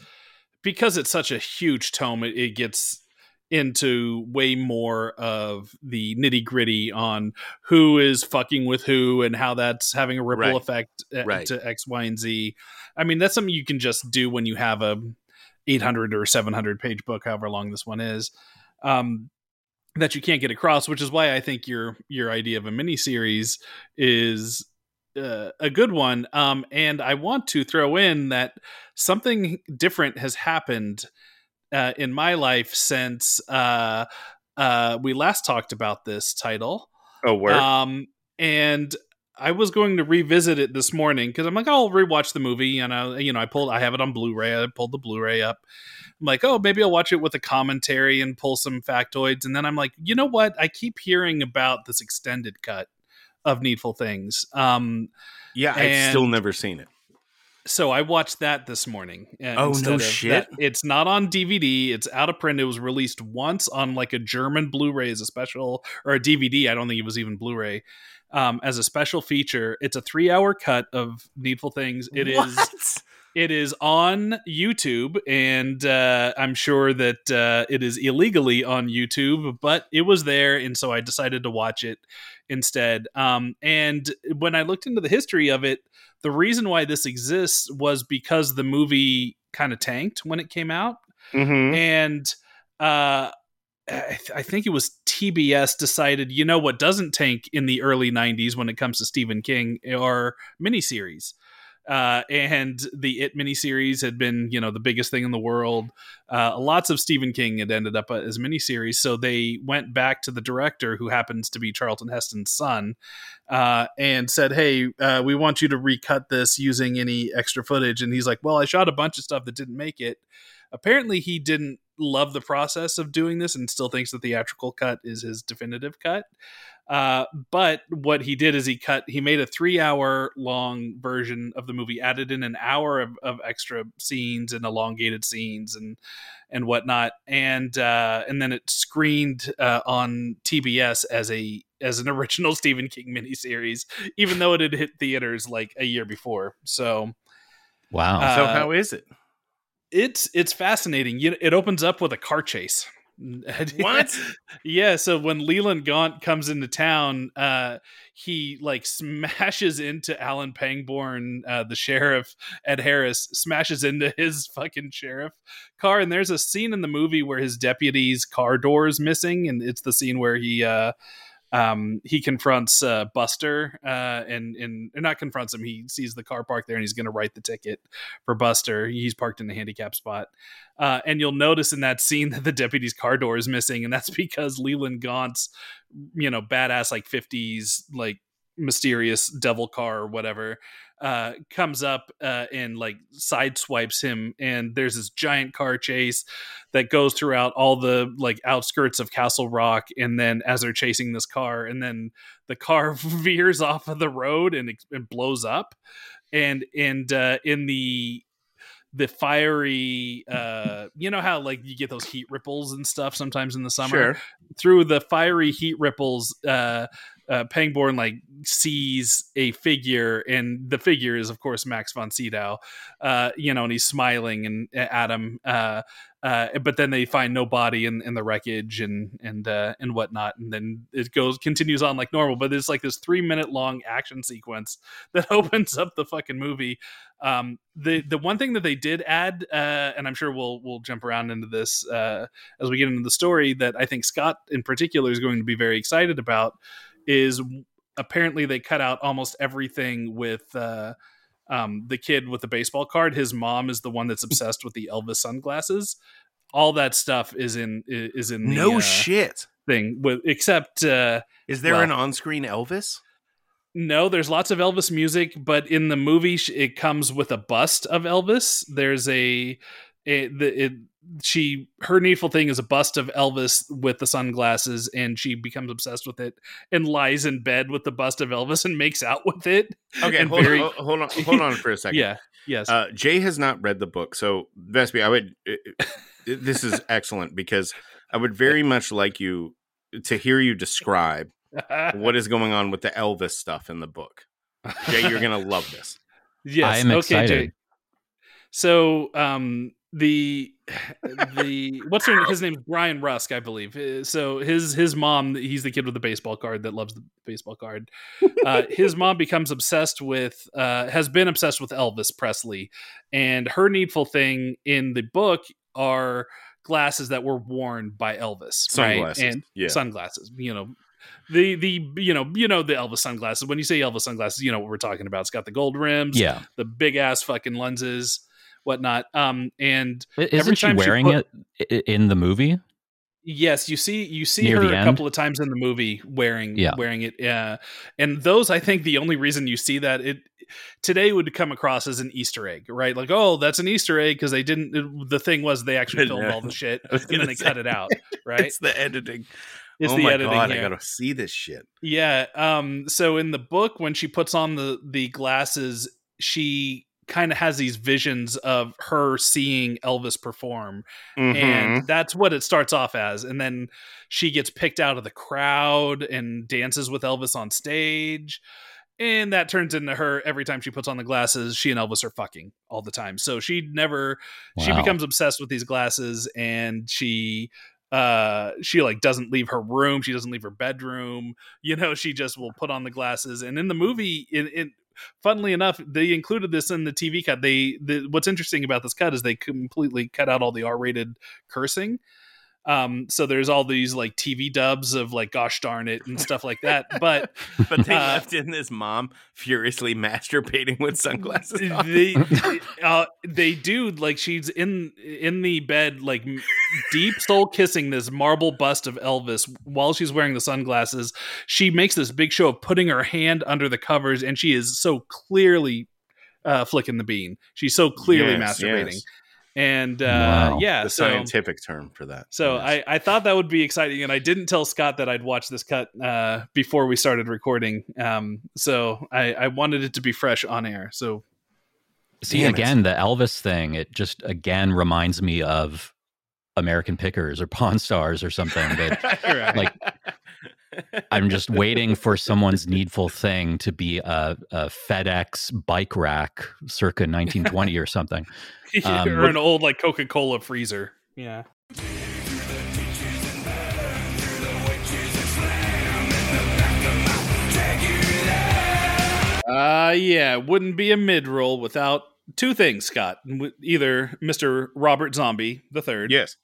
because it's such a huge tome. It, it gets into way more of the nitty gritty on who is fucking with who and how that's having a ripple Right. effect uh, Right. to X, Y, and Z. I mean, that's something you can just do when you have a 800 or 700 page book, however long this one is. Um, that you can't get across, which is why I think your your idea of a mini series is uh, a good one. Um, and I want to throw in that something different has happened uh, in my life since uh, uh, we last talked about this title. Oh, word. Um, and I was going to revisit it this morning because I'm like, I'll rewatch the movie. And I, you know, I pulled, I have it on Blu-ray. I pulled the Blu-ray up. I'm like, oh, maybe I'll watch it with a commentary and pull some factoids. And then I'm like, you know what? I keep hearing about this extended cut of Needful Things. Um, yeah, I've still never seen it. So I watched that this morning. Oh, no shit. that. It's not on DVD. It's out of print. It was released once on like a German Blu-ray as a special or a DVD. I don't think it was even Blu-ray. Um, as a special feature, it's a three-hour cut of Needful Things. It is. What? It is on YouTube, and uh, I'm sure that uh, it is illegally on YouTube, but it was there, and so I decided to watch it instead. Um, and when I looked into the history of it, the reason why this exists was because the movie kind of tanked when it came out, Mhm. and uh, I, th- I think it was TBS decided, you know what doesn't tank in the early '90s when it comes to Stephen King are miniseries. Uh, and the It miniseries had been, you know, the biggest thing in the world. Uh, lots of Stephen King had ended up as miniseries, so they went back to the director, who happens to be Charlton Heston's son, uh, and said, "Hey, uh, we want you to recut this using any extra footage." And he's like, "Well, I shot a bunch of stuff that didn't make it." Apparently, he didn't love the process of doing this and still thinks the theatrical cut is his definitive cut. Uh, but what he did is he cut, he made a three hour long version of the movie, added in an hour of, of extra scenes and elongated scenes and, and whatnot. And, uh, and then it screened, uh, on TBS as a, as an original Stephen King miniseries, even though it had hit theaters like a year before. So, Wow. Uh, so how is it? it's it's fascinating. It opens up with a car chase. What? yeah. So when Leland Gaunt comes into town, uh, he like smashes into Alan Pangborn, uh, the sheriff. Ed Harris smashes into his fucking sheriff car, and there's a scene in the movie where his deputy's car door is missing, and it's the scene where he. Uh, um, he confronts uh, Buster, uh, and and not confronts him. He sees the car parked there, and he's going to write the ticket for Buster. He's parked in the handicap spot, uh, and you'll notice in that scene that the deputy's car door is missing, and that's because Leland Gaunt's, you know, badass like fifties like mysterious devil car or whatever uh, comes up uh, and like sideswipes him, and there's this giant car chase that goes throughout all the like outskirts of Castle Rock, and then as they're chasing this car, and then the car veers off of the road and, and blows up, and and uh, in the the fiery uh you know how like you get those heat ripples and stuff sometimes in the summer Sure. through the fiery heat ripples uh uh, Pangborn like sees a figure, and the figure is of course Max von Sydow, uh, you know, and he's smiling and at him. Uh, uh, but then they find no body in, in the wreckage and and uh, and whatnot, and then it goes continues on like normal. But there's like this three minute long action sequence that opens up the fucking movie. Um, the the one thing that they did add, uh, and I'm sure we'll we'll jump around into this uh, as we get into the story that I think Scott in particular is going to be very excited about is apparently they cut out almost everything with uh, um, the kid with the baseball card. His mom is the one that's obsessed with the Elvis sunglasses. All that stuff is in is in the no uh, shit. thing with except uh, Is there well- an on-screen Elvis? No, there's lots of Elvis music, but in the movie it comes with a bust of Elvis. There's a, a the it, she her needful thing is a bust of Elvis with the sunglasses, and she becomes obsessed with it and lies in bed with the bust of Elvis and makes out with it. Okay, hold, very- on, hold on, hold on for a second. Yeah. Yes. Uh, Jay has not read the book, so Vespe, I would. uh, this is excellent because I would very much like you to hear you describe what is going on with the Elvis stuff in the book. Jay, you're gonna love this. yes. I am excited. Jay. So um the the what's her his name Brian Rusk, I believe. Uh, So his his mom, he's the kid with the baseball card that loves the baseball card. Uh, his mom becomes obsessed with uh, has been obsessed with Elvis Presley, and her needful thing in the book are glasses that were worn by Elvis, Sunglasses, right? And yeah. sunglasses, you know. The the you know you know the Elvis sunglasses. When you say Elvis sunglasses, you know what we're talking about. It's got the gold rims, Yeah. the big ass fucking lenses, whatnot. Um, and Every Isn't she time she wearing put- it in the movie? yes, you see you see Near her a couple of times in the movie wearing Yeah. wearing it. Yeah, and those I think the only reason you see that it today would come across as an Easter egg, right? Like, oh, that's an Easter egg because they didn't. it- the thing was they actually filmed all the shit and then they say, cut it out, right? It's the editing. It's oh the my editing god, here. I gotta see this shit. Yeah. Um. So in the book, when she puts on the the glasses, she kind of has these visions of her seeing Elvis perform, Mhm. and that's what it starts off as. And then she gets picked out of the crowd and dances with Elvis on stage. And that turns into her every time she puts on the glasses. She and Elvis are fucking all the time. So she never she becomes obsessed with these glasses and she uh she like doesn't leave her room she doesn't leave her bedroom you know she just will put on the glasses. And in the movie in, in funnily enough they included this in the tv cut. They the, what's interesting about this cut is they completely cut out all the r-rated cursing um so there's all these like tv dubs of like gosh darn it and stuff like that but But they Uh, left in this mom furiously masturbating with sunglasses. on. they uh, they do like she's in in the bed like deep soul kissing this marble bust of Elvis while she's wearing the sunglasses. She makes this big show of putting her hand under the covers, and she is so clearly uh, flicking the bean. She's so clearly Yes, masturbating, yes. And uh, Wow. yeah, the so. scientific term for that. So Yes. I, I thought that would be exciting, and I didn't tell Scott that I'd watch this cut uh, before we started recording. Um, so I, I wanted it to be fresh on air. So See, Damn it. again, the Elvis thing, it just again reminds me of American Pickers or Pawn Stars or something. That like I'm just waiting for someone's needful thing to be a, a FedEx bike rack circa 1920 or something. Um, or an old like Coca Cola freezer. Yeah. Uh yeah, it wouldn't be a mid roll without two things, Scott. Either Mr. Robert Zombie the third, yes.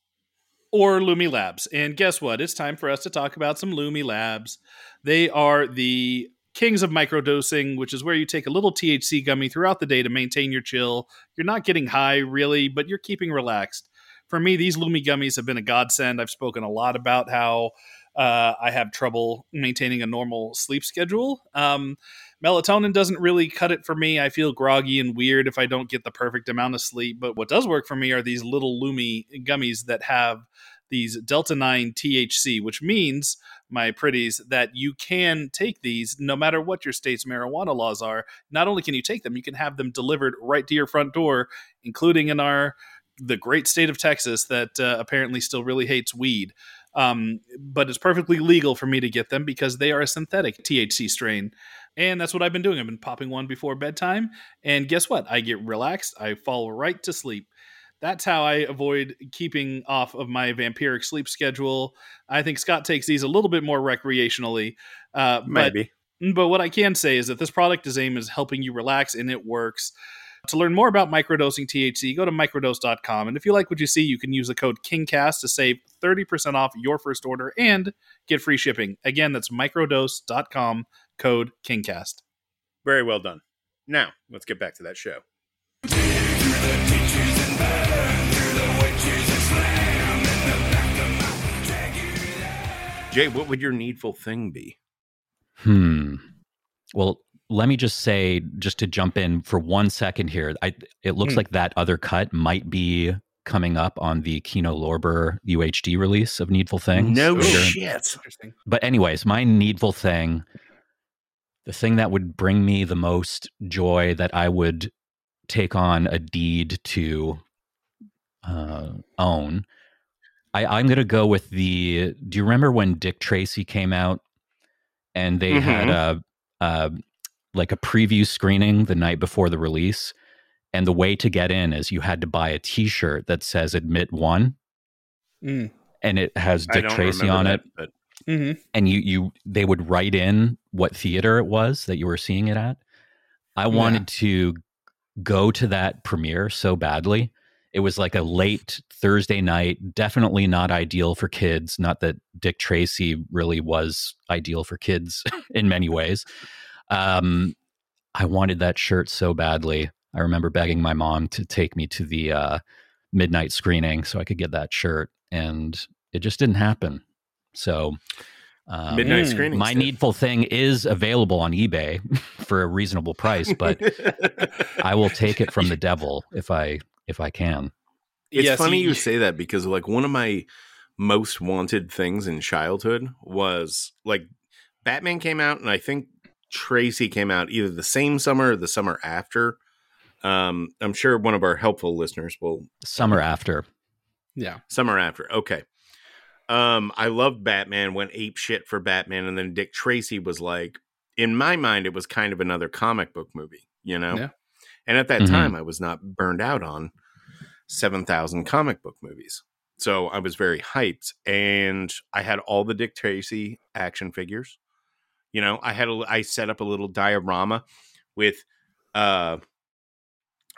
Or Lumi Labs. And guess what? It's time for us to talk about some Lumi Labs. They are the kings of microdosing, which is where you take a little THC gummy throughout the day to maintain your chill. You're not getting high really, but you're keeping relaxed. For me, these Lumi gummies have been a godsend. I've spoken a lot about how uh, I have trouble maintaining a normal sleep schedule. Um, melatonin doesn't really cut it for me. I feel groggy and weird if I don't get the perfect amount of sleep. But what does work for me are these little Lumi gummies that have these Delta 9 THC, which means, my pretties, that you can take these no matter what your state's marijuana laws are. Not only can you take them, you can have them delivered right to your front door, including in our the great state of Texas that uh, apparently still really hates weed. Um, but it's perfectly legal for me to get them because they are a synthetic THC strain. And that's what I've been doing. I've been popping one before bedtime. And guess what? I get relaxed. I fall right to sleep. That's how I avoid keeping off of my vampiric sleep schedule. I think Scott takes these a little bit more recreationally. Uh, Maybe. But, but what I can say is that this product is aimed at helping you relax and it works. To learn more about microdosing THC, go to microdose.com. And if you like what you see, you can use the code KINGCAST to save 30% off your first order and get free shipping. Again, that's microdose.com, code KINGCAST. Very well done. Now, let's get back to that show. Jay, what would your needful thing be? Hmm. Well, let me just say, just to jump in for one second here, I it looks Hmm. like that other cut might be coming up on the Kino Lorber UHD release of Needful Things. No later shit. Interesting. But anyways, my needful thing, the thing that would bring me the most joy that I would take on a deed to uh, own. I, I'm going to go with the. Do you remember when Dick Tracy came out and they had a, a like a preview screening the night before the release? And the way to get in is you had to buy a T-shirt that says "Admit One," Mm. and it has Dick Tracy on that, it but hmm and you you they would write in what theater it was that you were seeing it at. I wanted to go to that premiere so badly. It was like a late Thursday night, definitely not ideal for kids. Not that Dick Tracy really was ideal for kids in many ways. Um, I wanted that shirt so badly. I remember begging my mom to take me to the uh, midnight screening so I could get that shirt, and it just didn't happen. So, um, midnight Mm. screening. my needful thing is available on eBay for a reasonable price, but I will take it from the devil if I if I can. It's Yes, funny you- you say that because like one of my most wanted things in childhood was like Batman came out and I think Tracy came out either the same summer or the summer after. Um, I'm sure one of our helpful listeners will Summer after. Yeah. summer after. Okay. Um, I loved Batman, went ape shit for Batman, and then Dick Tracy was like, in my mind, it was kind of another comic book movie, you know? Yeah. And at that Mhm. time, I was not burned out on 7,000 comic book movies. So I was very hyped. And I had all the Dick Tracy action figures. You know, I had a, I set up a little diorama with uh,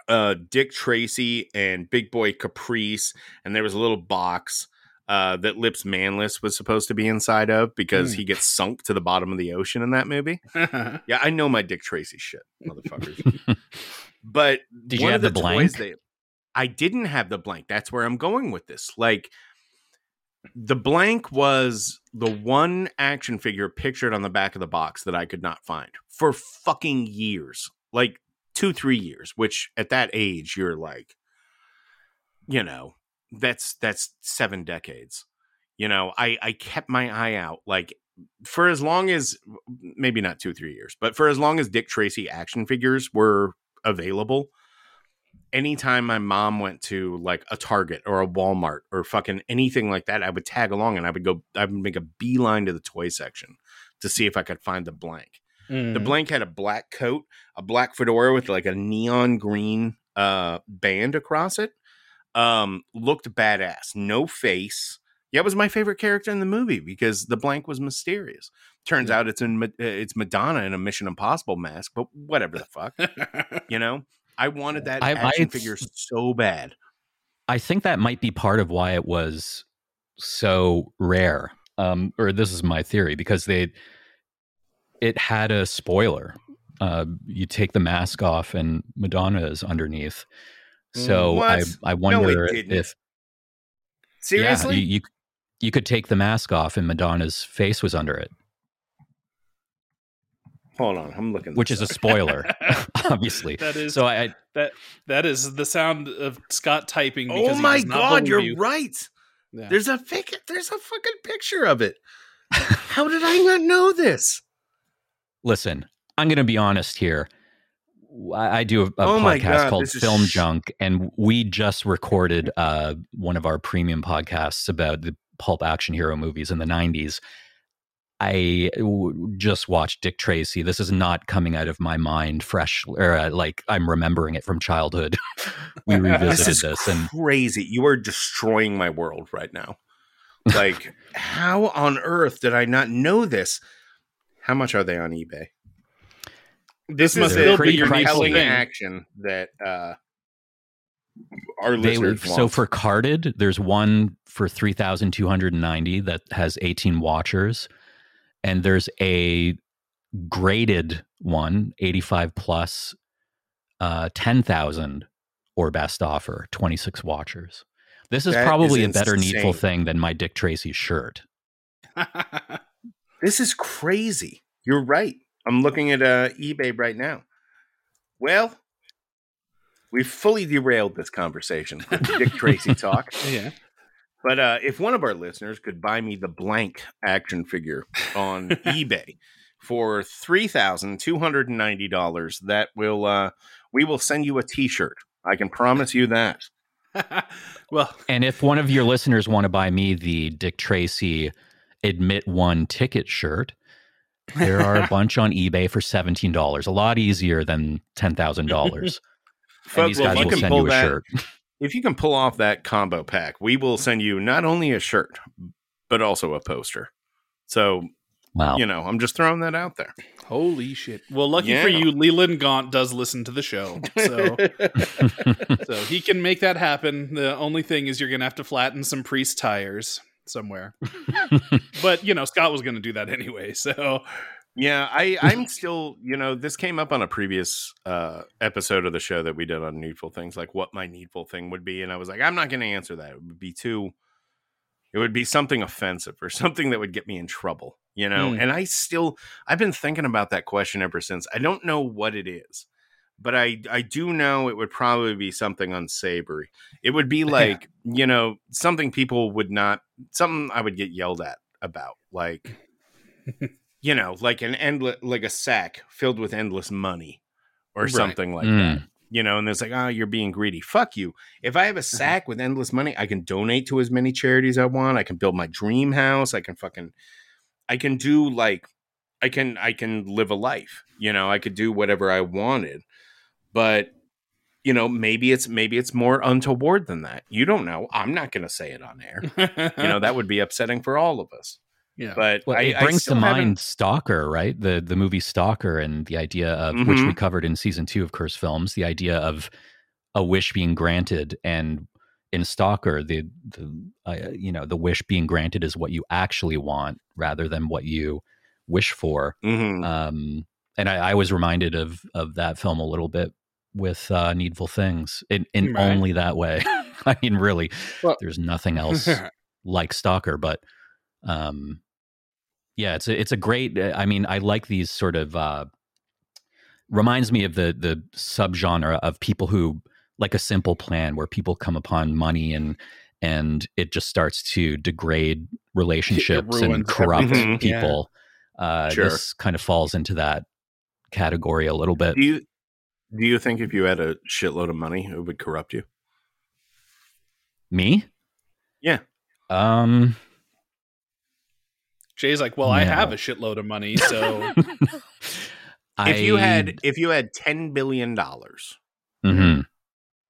uh, Dick Tracy and Big Boy Caprice, and there was a little box uh, that Lips Manlis was supposed to be inside of because Hmm. he gets sunk to the bottom of the ocean in that movie. Yeah, I know my Dick Tracy shit, motherfuckers. but Did you have of the toys blank? They, I didn't have the blank. That's where I'm going with this. Like the blank was the one action figure pictured on the back of the box that I could not find for fucking years. Like two, three years, which at that age you're like, you know, that's that's seven decades. You know, I I kept my eye out like for as long as maybe not two, three years, but for as long as Dick Tracy action figures were available, anytime my mom went to like a Target or a Walmart or fucking anything like that, I would tag along and I would go, I would make a beeline to the toy section to see if I could find the blank. The Mm. blank had a black coat, a black fedora with like a neon green uh band across it. Um looked badass. No face. Yeah, it was my favorite character in the movie because the blank was mysterious. Turns out it's in uh, it's Madonna in a Mission Impossible mask, but whatever the fuck, you know. I wanted that I- action I- figure so bad. I think that might be part of why it was so rare. Um, or this is my theory because they it had a spoiler. Uh, you take the mask off and Madonna is underneath. So I What? I No, it wonder didn't. if Seriously? yeah, you, you you could take the mask off and Madonna's face was under it, Hold on, I'm looking. which this is a spoiler, obviously. That is So I, I that that is the sound of Scott typing. Oh because Oh my god, you're you. right. Yeah. There's a fake. There's a fucking picture of it. How did I not know this? listen, I'm going to be honest here. I, I do a, a Oh podcast God, called Film sh- Junk, and we just recorded uh, one of our premium podcasts about the pulp action hero movies in the 90s. I w- just watched Dick Tracy. This is not coming out of my mind fresh, or uh, like I'm remembering it from childhood. we This revisited is this, and crazy. You are destroying my world right now. Like, how on earth did I not know this? How much are they on eBay? This must is They're a pretty pretty compelling thing. action that uh, our they listeners so want. for carded there's one for 3290 that has 18 watchers and there's a graded one 85 plus uh 10000 or best offer 26 watchers this is That probably is a better needful thing than my dick tracy shirt This is crazy. You're right. I'm looking at uh, eBay right now. Well, we've fully derailed this conversation with Dick Tracy talk. yeah. But uh, if one of our listeners could buy me the blank action figure on eBay for three thousand two hundred and ninety dollars, that will uh, we will send you a T-shirt. I can promise you that. well, and if one of your listeners want to buy me the dick tracy admit one ticket shirt there are a bunch on ebay for $17 a lot easier than $10000 and these guys if you will can send pull you a that- shirt If you can pull off that combo pack, we will send you not only a shirt but also a poster. So wow you know, I'm just throwing that out there. holy shit. Well, lucky for you, Leland Gaunt does listen to the show, so so he can make that happen. The only thing is you're gonna have to flatten some priest tires somewhere. but you know, Scott was gonna do that anyway, so Yeah, I I'm still, you know, this came up on a previous uh episode of the show that we did on needful things, like what my needful thing would be, and I was like, I'm not going to answer that. It would be too it would be something offensive or something that would get me in trouble, you know? Hmm. And I still I've been thinking about that question ever since. I don't know what it is. But I I do know it would probably be something unsavory. It would be like, you know, something people would not something I would get yelled at about. Like you know, like an endless, like a sack filled with endless money or Right. something like Mm. that. You know, and there's like, oh, you're being greedy. Fuck you. If I have a sack with endless money, I can donate to as many charities I want. I can build my dream house. I can fucking, I can do like, I can, I can live a life. You know, I could do whatever I wanted, but you know, maybe it's maybe it's more untoward than that. You don't know. I'm not going to say it on air. You know, that would be upsetting for all of us. yeah. But Well, I, it I brings to still haven't- mind Stalker, right? The the movie Stalker and the idea of which we covered in season two of Cursed Films, the idea of a wish being granted, and in Stalker, the the uh, you know the wish being granted is what you actually want rather than what you wish for. Mhm. Um, and I, I was reminded of of that film a little bit with uh, Needful Things, in, in Right. only that way. I mean, really, Well- there's nothing else like Stalker, but um, yeah, it's a, it's a great. uh, I mean, I like these sort of uh, reminds me of the the subgenre of people who like a simple plan where people come upon money and and it just starts to degrade relationships and corrupt everything. Yeah. people. Uh, Sure. This kind of falls into that category a little bit. Do you do you think if you had a shitload of money, it would corrupt you? Me? Yeah. Um. Jay's like, well, I have a shitload of money, so if you had if you had ten billion dollars, mm-hmm.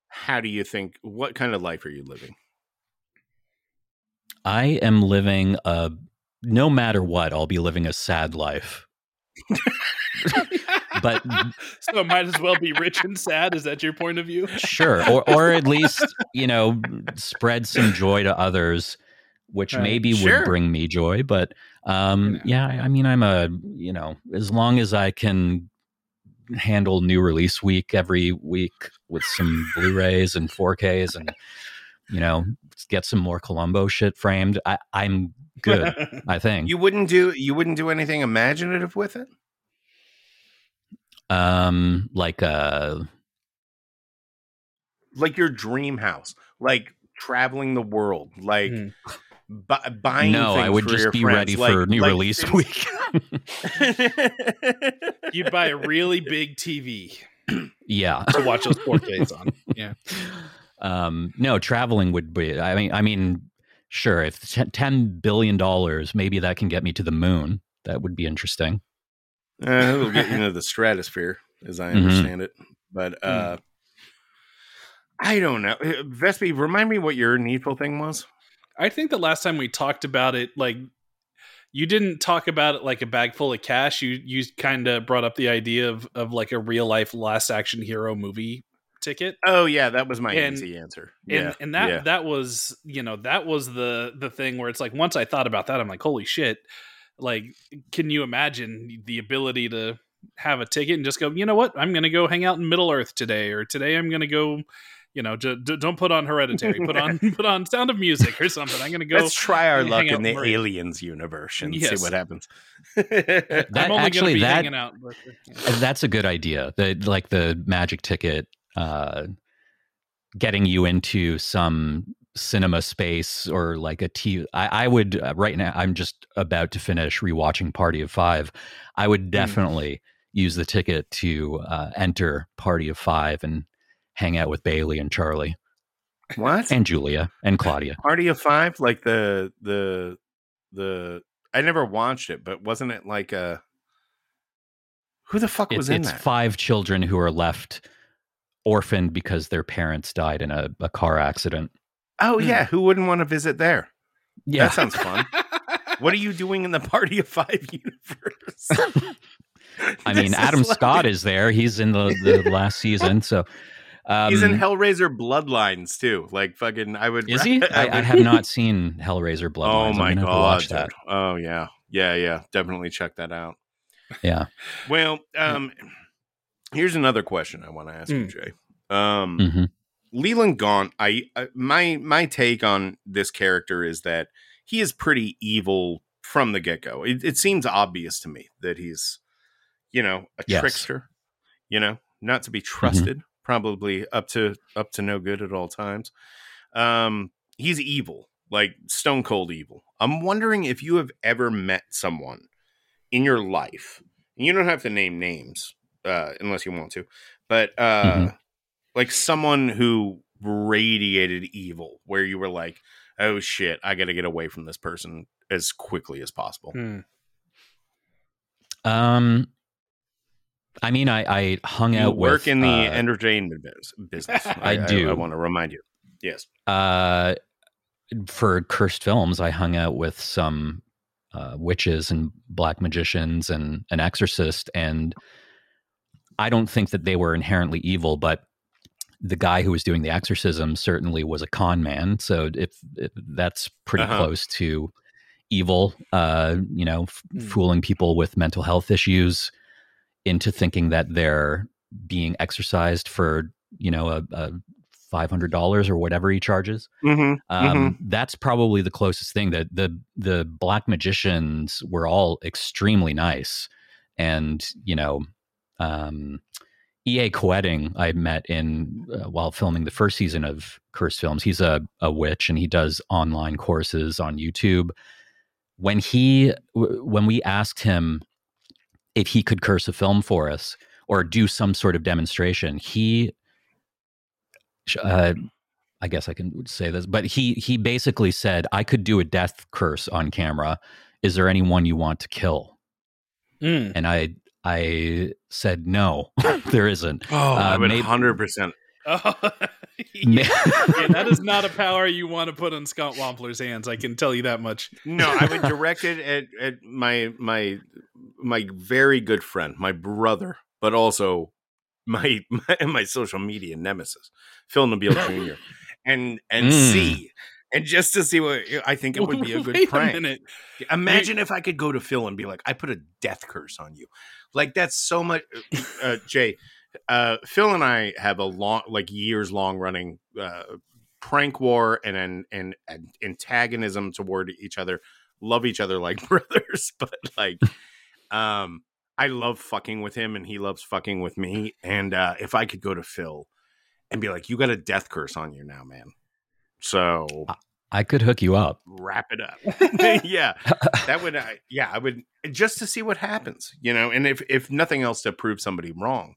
how do you think? What kind of life are you living? I am living a no matter what, I'll be living a sad life. but so it might as well be rich and sad. Is that your point of view? sure, or or at least you know spread some joy to others which Right. maybe Sure. would bring me joy. But um, yeah, I I mean, I'm a you know, as long as I can handle new release week every week with some Blu-rays and 4Ks and you know get some more Columbo shit framed, I, I'm good. I think. You wouldn't do you wouldn't do anything imaginative with it? Um, like uh, Like your dream house, like traveling the world, like Hmm. bu- buying. no, I would for just be friends, ready like- for new like release things- week. You'd buy a really big TV yeah. to watch those 4Ks on. Yeah. um no traveling would be i mean i mean sure if 10 billion dollars maybe that can get me to the moon that would be interesting Uh, it'll get you into the stratosphere, as I Mhm. understand it. But uh, I don't know. Uh, Vespe, remind me what your needful thing was. I think the last time we talked about it, like you didn't talk about it like a bag full of cash. You you kind of brought up the idea of of like a real life last action hero movie ticket. Oh yeah, that was my And- easy answer. And yeah, and that yeah. that was, you know, that was the the thing where it's like once I thought about that, I'm like, holy shit. Like, can you imagine the ability to have a ticket and just go, you know what? I'm going to go hang out in Middle Earth today, or today I'm going to go, you know, j- d- don't put on Hereditary, put on put on Sound of Music or something. I'm going to go. Let's try our luck in the with Maria. aliens universe and Yes. see what happens. that I'm only actually going to be that hanging out. But, yeah. that's a good idea the like the magic ticket uh getting you into some cinema space or like a t i, I would uh, right now i'm just about to finish rewatching party of five i would definitely use the ticket to uh, enter party of five and hang out with bailey and charlie what? and julia and claudia Party of Five, like the the the. I never watched it, but wasn't it like a? Who the fuck was it's, in it's that? five children who are left orphaned because their parents died in a, a car accident oh yeah, who wouldn't want to visit there? yeah That sounds fun. what are you doing in the Party of Five universe? I mean, Adam like- Scott is there. He's in the, the last season. So um, He's in Hellraiser Bloodlines too. Like fucking, I would. Is he? I, I would- have not seen Hellraiser Bloodlines. Oh my I'm gonna have to god! that. Oh yeah, yeah, yeah. Definitely check that out. Yeah. Well, um, here's another question I want to ask you, Mm. Jay. Um, Mhm. Leland Gaunt. I, I my my take on this character is that he is pretty evil from the get go. It, it seems obvious to me that he's, you know, a Yes. trickster. You know, not to be trusted. Probably up to up to no good at all times. Um, he's evil, like stone cold evil. I'm wondering if you have ever met someone in your life. And you don't have to name names uh, unless you want to, but uh, Mhm. Like someone who radiated evil, where you were like, "Oh shit, I got to get away from this person as quickly as possible." Hmm. Um, I mean, I, I hung You out work with in the uh, entertainment business. I do. I, want to remind you. Yes. uh, for cursed films. I hung out with some uh, witches and black magicians and an exorcist, and I don't think that they were inherently evil, but the guy who was doing the exorcism certainly was a con man. So if, if that's pretty Uh-huh. close to evil, uh, you know, f- Hmm. fooling people with mental health issues into thinking that they're being exorcised for, you know, a, a five hundred dollars or whatever he charges. Mm-hmm. Um, That's probably the closest thing. That the the black magicians were all extremely nice, and you know, um, E.A. Koetting I met in uh, while filming the first season of Cursed Films. He's a a witch, and he does online courses on YouTube. When he w- when we asked him if he could curse a film for us or do some sort of demonstration, he uh, I guess I can say this, but he he basically said I could do a death curse on camera. Is there anyone you want to kill? Hmm. And I I said no, there isn't. Oh, I Uh, would maybe- hundred percent. Oh, Ma- yeah, that is not a power you want to put on Scott Wampler's hands. I can tell you that much. No, I would direct it at, at my my my very good friend, my brother, but also my my, my social media nemesis, Phil Nobile Jr. and and Mm. see and just to see what I think it would be a good Wait prank. A minute. Imagine if I could go to Phil and be like, "I put a death curse on you." Like that's so much. Uh, Jay, uh, Phil and I have a long, like years long running uh, prank war and an and, and antagonism toward each other. Love each other like brothers, but like, um, I love fucking with him and he loves fucking with me. And uh, if I could go to Phil and be like, "You got a death curse on you now, man," so I could hook you up. wrap it up. yeah, that would. Uh, yeah, I would just to see what happens, you know. And if if nothing else, to prove somebody wrong.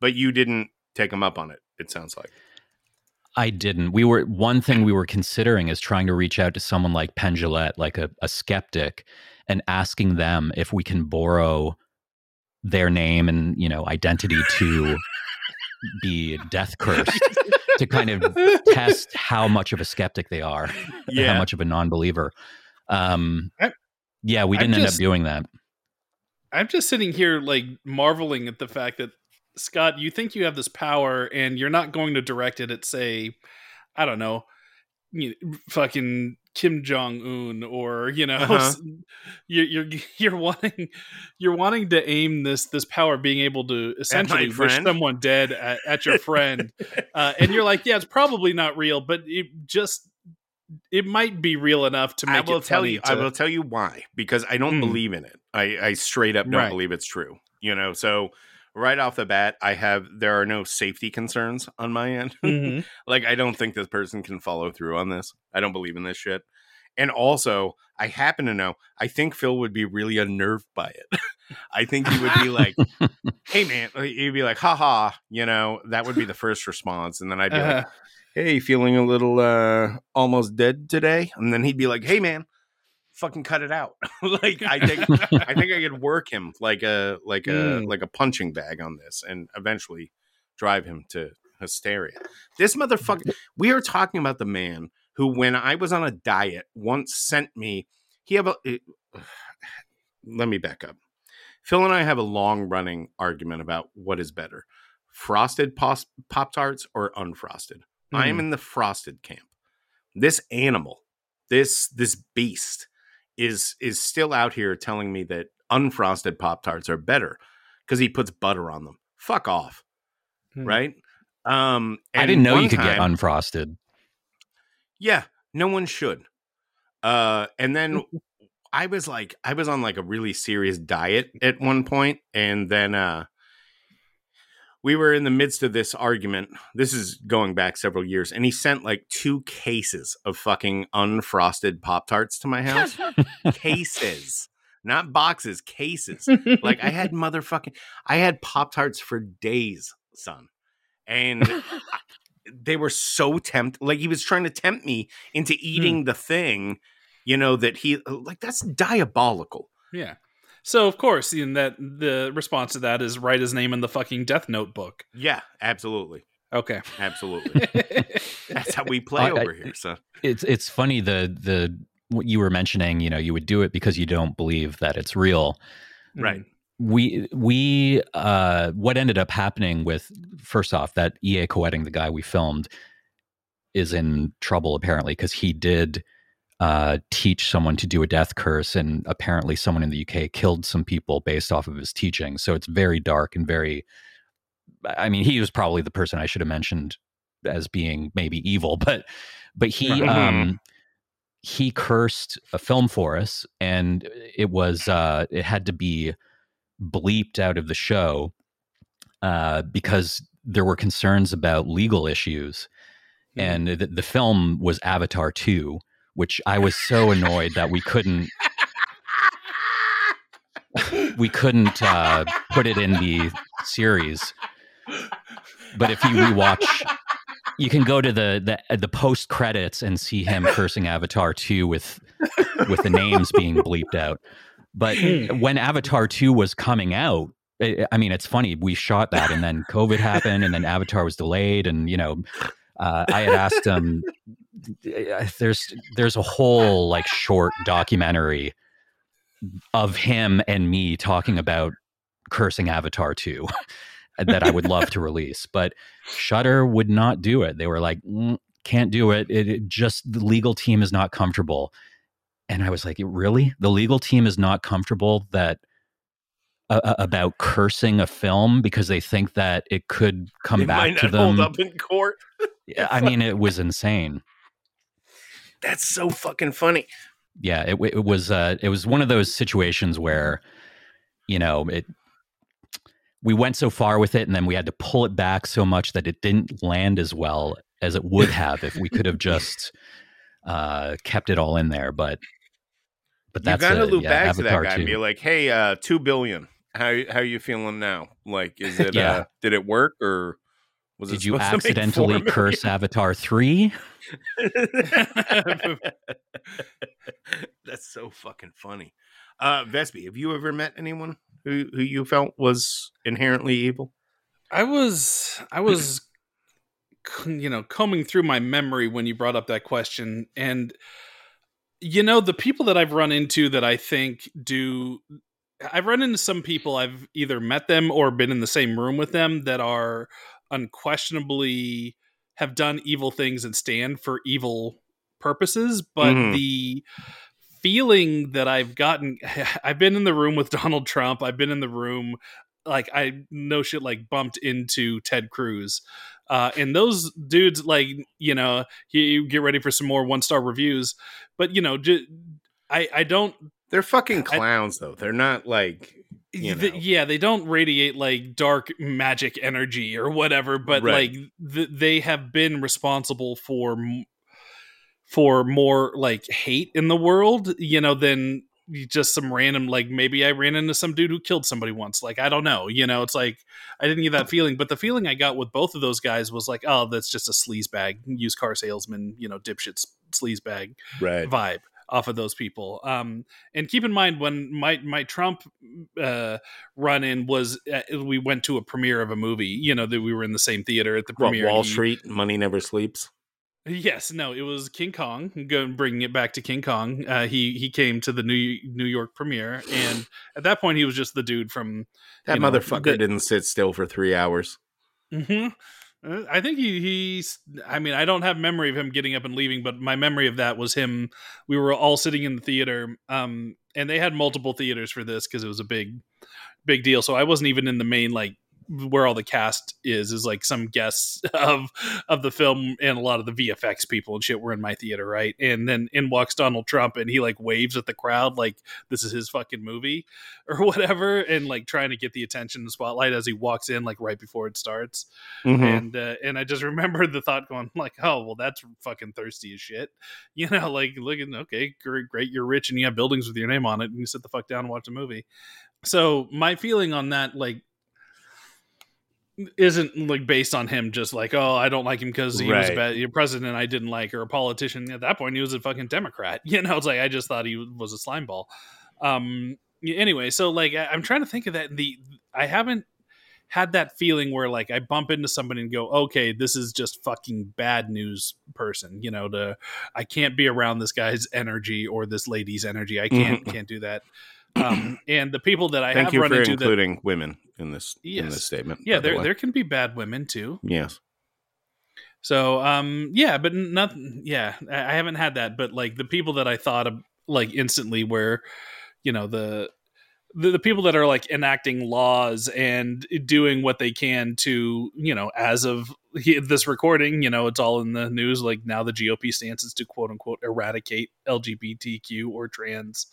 But you didn't take them up on it. It sounds like. I didn't. We were one thing we were considering is trying to reach out to someone like Penn Jillette, like a, a skeptic, and asking them if we can borrow their name and you know identity to be death cursed to kind of test how much of a skeptic they are, Yeah. how much of a non-believer. Um, I- yeah, we didn't end up doing that. I'm just sitting here like marveling at the fact that Scott, you think you have this power and you're not going to direct it at say, I don't know, you fucking Kim Jong Un or you know, Uh-huh. you're, you're you're wanting you're wanting to aim this this power being able to essentially wish someone dead at, at your friend, uh, and you're like, yeah, it's probably not real, but it just it might be real enough to make I will it tell you. I will tell you why. Because I don't Hmm. believe in it. I, I straight up don't Right. believe it's true. You know. So right off the bat, I have there are no safety concerns on my end. Mhm. like I don't think this person can follow through on this. I don't believe in this shit. And also, I happen to know. I think Phil would be really unnerved by it. I think he would be like, "Hey, man," he'd be like, "Ha ha," you know. That would be the first response, and then I'd be like, Uh, hey, feeling a little uh almost dead today? And then he'd be like, hey man, fucking cut it out. like I think I think I could work him like a like a Mm. like a punching bag on this and eventually drive him to hysteria. This motherfucker we are talking about the man who when I was on a diet once sent me he have a it- let me back up. Phil and I have a long running argument about what is better. Frosted pop tarts or unfrosted. I am Hmm. in the frosted camp. This animal, this this beast, is is still out here telling me that unfrosted pop tarts are better because he puts butter on them. Fuck off, Hmm. right? Um, I didn't know you one could get unfrosted. yeah, no one should. Uh, and then I was like, I was on like a really serious diet at one point, and then uh, we were in the midst of this argument. This is going back several years, and he sent like two cases of fucking unfrosted Pop Tarts to my house. cases, not boxes, cases. Like I had motherfucking, I had Pop Tarts for days, son, and I- they were so tempt. Like he was trying to tempt me into hmm. eating the thing, you know that he like that's diabolical. Yeah. So of course, in that the response to that is write his name in the fucking Death Note book. Yeah, absolutely, Okay. absolutely. that's how we play I- I- over here. So It's it's funny the the what you were mentioning. You know, you would do it because you don't believe that it's real. right, we we uh what ended up happening with first off that ea coetting the guy we filmed is in trouble apparently because he did uh teach someone to do a death curse and apparently someone in the uk killed some people based off of his teaching so it's very dark and very i mean he was probably the person i should have mentioned as being maybe evil but but he Right. um he cursed a film for us and it was uh it had to be bleeped out of the show uh, because there were concerns about legal issues. Hmm. And the, the film was Avatar 2, which I was so annoyed that we couldn't we couldn't uh, put it in the series. But if you rewatch, you can go to the the, the post credits and see him cursing Avatar 2 with with the names being bleeped out. But when Avatar 2 was coming out, I I mean, it's funny. We shot that, and then COVID happened, and then Avatar was delayed, and you know, uh, I had asked him. There's there's a whole like short documentary of him and me talking about cursing Avatar 2 that I would love to release, but Shudder would not do it. They were like, "Mm, can't do it. it. It just the legal team is not comfortable. And I was like, really? The legal team is not comfortable that uh, about cursing a film because they think that it could come back to them. hold up in court. Yeah, I mean, it was insane. That's so fucking funny. yeah it, it was uh it was one of those situations where you know it we went so far with it and then we had to pull it back so much that it didn't land as well as it would have if we could have just uh kept it all in there but but that's you gotta loop yeah, back to that guy and be like, "Hey, uh, two billion. How how you feeling now? Like, is it? Yeah. uh, did it work or was did you supposed to make accidentally curse avatar 3? That's so fucking funny. Uh, Vespe, have you ever met anyone who who you felt was inherently evil? I was I was you know combing through my memory when you brought up that question and you know the people that I've run into that I think do I've run into some people I've either met them or been in the same room with them that are unquestionably have done evil things and stand for evil purposes but Mhm. the feeling that I've gotten I've been in the room with Donald Trump I've been in the room like I no shit like bumped into Ted Cruz. Uh, and those dudes, like you know, you get ready for some more one star reviews. But you know, ju- I I don't. They're fucking clowns, though. They're not like you know. yeah, they don't radiate like dark magic energy or whatever. But Right. like th- they have been responsible for m- for more like hate in the world, you know, than just some random like maybe I ran into some dude who killed somebody once. Like I don't know, you know. It's like I didn't get that feeling, but the feeling I got with both of those guys was like, oh, that's just a sleaze bag, used car salesman, you know, dipshit sleaze bag right. vibe off of those people. Um, and keep in mind when my my Trump uh, run in was uh, we went to a premiere of a movie. You know that we were in the same theater at the What, premiere. Wall Street, money never sleeps. Yes, no, it was King Kong. Going bringing it back to King Kong. Uh, he he came to the New New York premiere, and at that point he was just the dude from. That you know, motherfucker the- didn't sit still for three hours. Mhm. Uh, I think he he's. I mean, I don't have memory of him getting up and leaving, but my memory of that was him. We were all sitting in the theater, um, and they had multiple theaters for this because it was a big, big deal. So I wasn't even in the main like where all the cast is is like some guests of of the film and a lot of the VFX people and shit were in my theater, right? And then in walks Donald Trump and he like waves at the crowd like this is his fucking movie or whatever, and like trying to get the attention and spotlight as he walks in like right before it starts Mhm. and uh, and I just remember the thought going like, oh well, that's fucking thirsty as shit, you know, like looking okay, great, great, you're rich and you have buildings with your name on it, and you sit the fuck down and watch a movie. So my feeling on that like isn't like based on him just like oh I don't like him because he was a Right. bad president I didn't like or a politician at that point he was a fucking Democrat you know it's like I just thought he was a slime ball um anyway so like I, I'm trying to think of that the I haven't had that feeling where like I bump into somebody and go, okay, this is just fucking bad news person. You know, to I can't be around this guy's energy or this lady's energy. I can't can't do that. Um, and the people that I Thank have you run for into that including women in this in this statement. yeah, by the there there can be bad women too. yes. So um yeah, but nothing yeah, I I haven't had that, but like the people that I thought of like instantly where you know the the, the people that are like enacting laws and doing what they can to you know as of he- this recording you know it's all in the news like now the gop stance is to quote unquote eradicate lgbtq or trans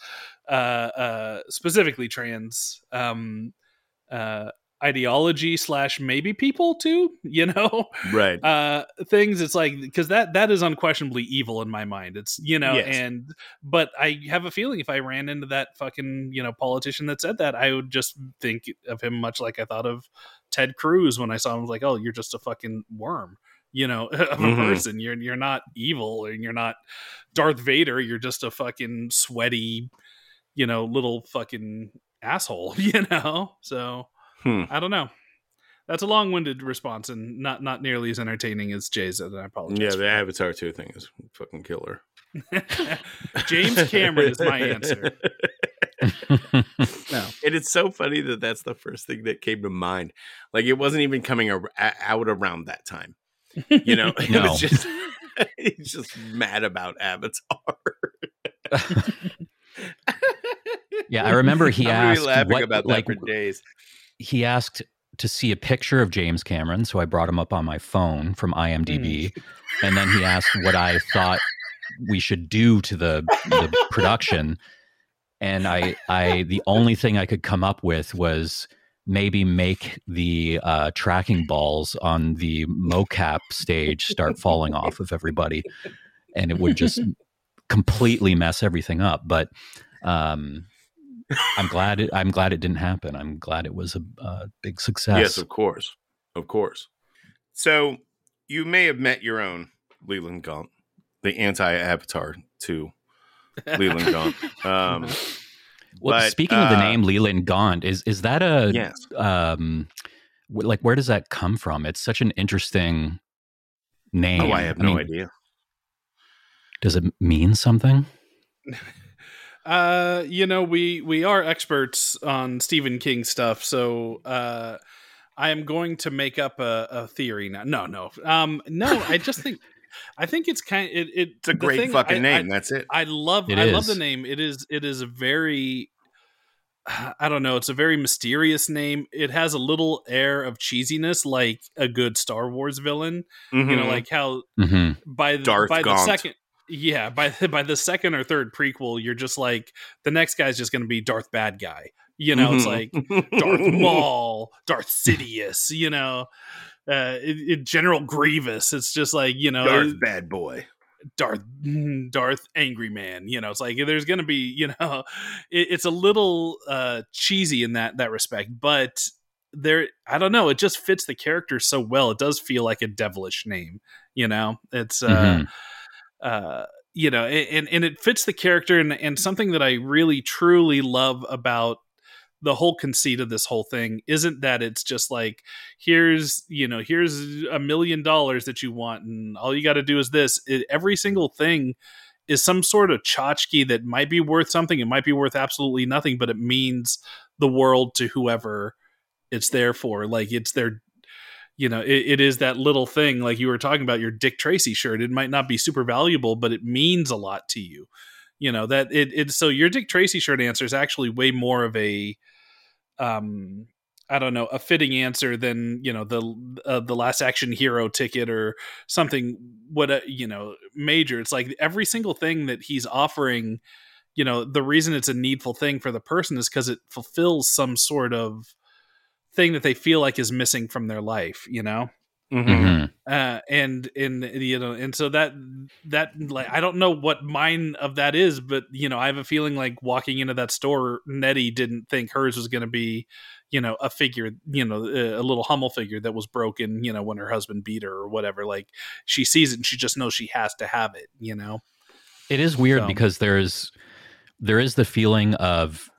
uh uh specifically trans um uh ideology slash maybe people too you know Right. uh things it's like because that that is unquestionably evil in my mind it's you know Yes. and but i have a feeling if i ran into that fucking you know politician that said that i would just think of him much like i thought of ted cruz when i saw him I was like oh you're just a fucking worm you know of a Mhm. person you're you're not evil and you're not darth vader you're just a fucking sweaty you know little fucking asshole you know so Hmm. i don't know that's a long-winded response and not not nearly as entertaining as Jay's. And I apologize. Yeah, the Avatar 2 thing is fucking killer. James Cameron is my answer. No. And it's so funny that that's the first thing that came to mind. Like it wasn't even coming ar- out around that time. You know, it was just He's just mad about Avatar. yeah, I remember he I'm gonna be asked laughing what, about that like for days. He asked to see a picture of James Cameron, so I brought him up on my phone from IMDb, Mm. and then he asked what I thought we should do to the the production, and I I the only thing I could come up with was maybe make the uh, tracking balls on the mocap stage start falling off of everybody, and it would just completely mess everything up. But um, I'm glad it, I'm glad it didn't happen. I'm glad it was a, a big success. Yes, of course. Of course. So you may have met your own Leland Gaunt, the anti-Avatar to Leland Gaunt. Um, well, but, speaking of the uh, name Leland Gaunt, is is that a yes. um wh- like where does that come from? It's such an interesting name. Oh, I have no mean, idea. Does it mean something? Uh, you know, we we are experts on Stephen King stuff, so uh, I am going to make up a, a theory now. No, no, um, no. I just think I think it's kind. It, it It's a great thing- fucking I- name. I, That's it. I love It I love the name. It is it is a very I don't know, it's a very mysterious name. It has a little air of cheesiness like a good Star Wars villain. You know, Mhm. like how hmm by the, Darth by the second yeah, by the, by the second or third prequel, you're just like the next guy's just going to be Darth bad guy. You know, it's like. Darth Maul, Darth Sidious, you know, uh, it, it- General Grievous. It's just like, you know, Darth Bad Boy. Darth Darth Angry Man. You know, it's like there's going to be, you know, it, it's a little uh, cheesy in that that respect, but there, I don't know, it just fits the character so well. It does feel like a devilish name. You know, it's uh, Mhm. Uh, you know, and and it fits the character and and something that I really truly love about the whole conceit of this whole thing isn't that it's just like here's you know here's a million dollars that you want and all you got to do is this. It, every single thing is some sort of tchotchke that might be worth something it might be worth absolutely nothing but it means the world to whoever it's there for like it's their you know it, it is that little thing like you were talking about your dick tracy shirt. It might not be super valuable but it means a lot to you. You know that it, it so your dick tracy shirt answer is actually way more of a um i don't know a fitting answer than you know the uh, the last action hero ticket or something what a, you know major. It's like every single thing that he's offering you know the reason it's a needful thing for the person is because it fulfills some sort of thing that they feel like is missing from their life you know Mhm. Mhm. uh and and you know and so that that like i don't know what mine of that is but you know i have a feeling like walking into that store nettie didn't think hers was going to be you know a figure you know a little hummel figure that was broken you know when her husband beat her or whatever like she sees it and she just knows she has to have it you know It is weird So- because there's there is the feeling of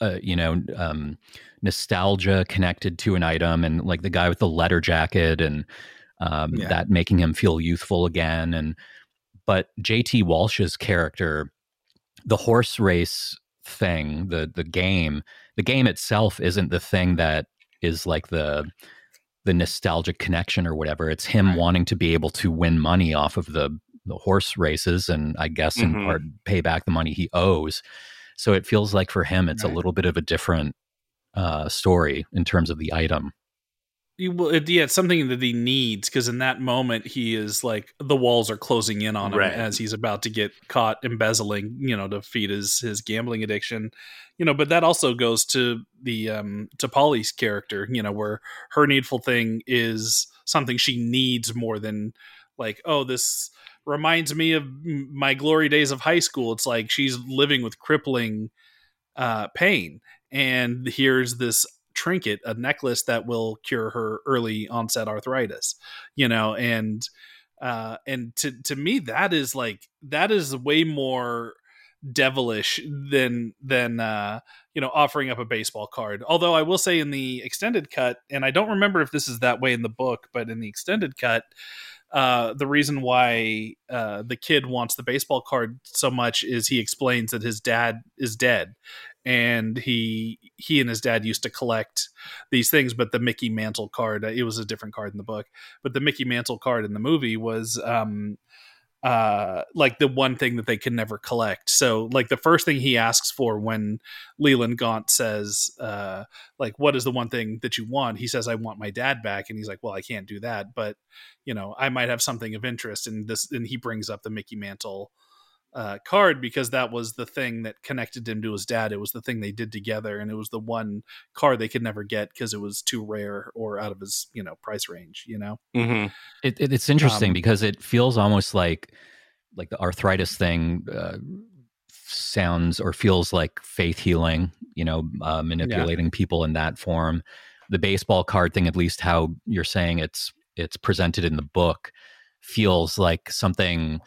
uh, you know um, nostalgia connected to an item, and like the guy with the letter jacket, and um, Yeah. that making him feel youthful again. And but JT Walsh's character, the horse race thing, the the game, the game itself isn't the thing that is like the the nostalgic connection or whatever. It's him Right. wanting to be able to win money off of the the horse races and I guess in Mhm. part pay back the money he owes. So it feels like for him it's Right. a little bit of a different uh, story in terms of the item. Well, it, yeah, it's something that he needs because in that moment he is like the walls are closing in on him Right. as he's about to get caught embezzling, you know, to feed his his gambling addiction, you know. But that also goes to the um to Polly's character, you know, where her needful thing is something she needs more than like, oh, this reminds me of my glory days of high school. It's like she's living with crippling uh, pain, and here's this trinket, a necklace that will cure her early onset arthritis, you know, and uh and to to me that is like that is way more devilish than than uh you know offering up a baseball card although i will say in the extended cut and i don't remember if this is that way in the book but in the extended cut uh the reason why uh the kid wants the baseball card so much is he explains that his dad is dead. And he he and his dad used to collect these things but the mickey mantle card it was a different card in the book but the mickey mantle card in the movie was um uh like the one thing that they can never collect. So like the first thing he asks for when leland gaunt says uh like what is the one thing that you want? he says i want my dad back. And he's like well i can't do that but you know i might have something of interest. In this and he brings up the mickey mantle uh, card because that was the thing that connected him to his dad. It was the thing they did together, and it was the one card they could never get because it was too rare or out of his you know price range. You know, Mm-hmm. It, it, it's interesting Um, because it feels almost like like the arthritis thing uh, sounds or feels like faith healing. You know, uh, manipulating people in that form. The baseball card thing, at least how you're saying it's it's presented in the book, feels like something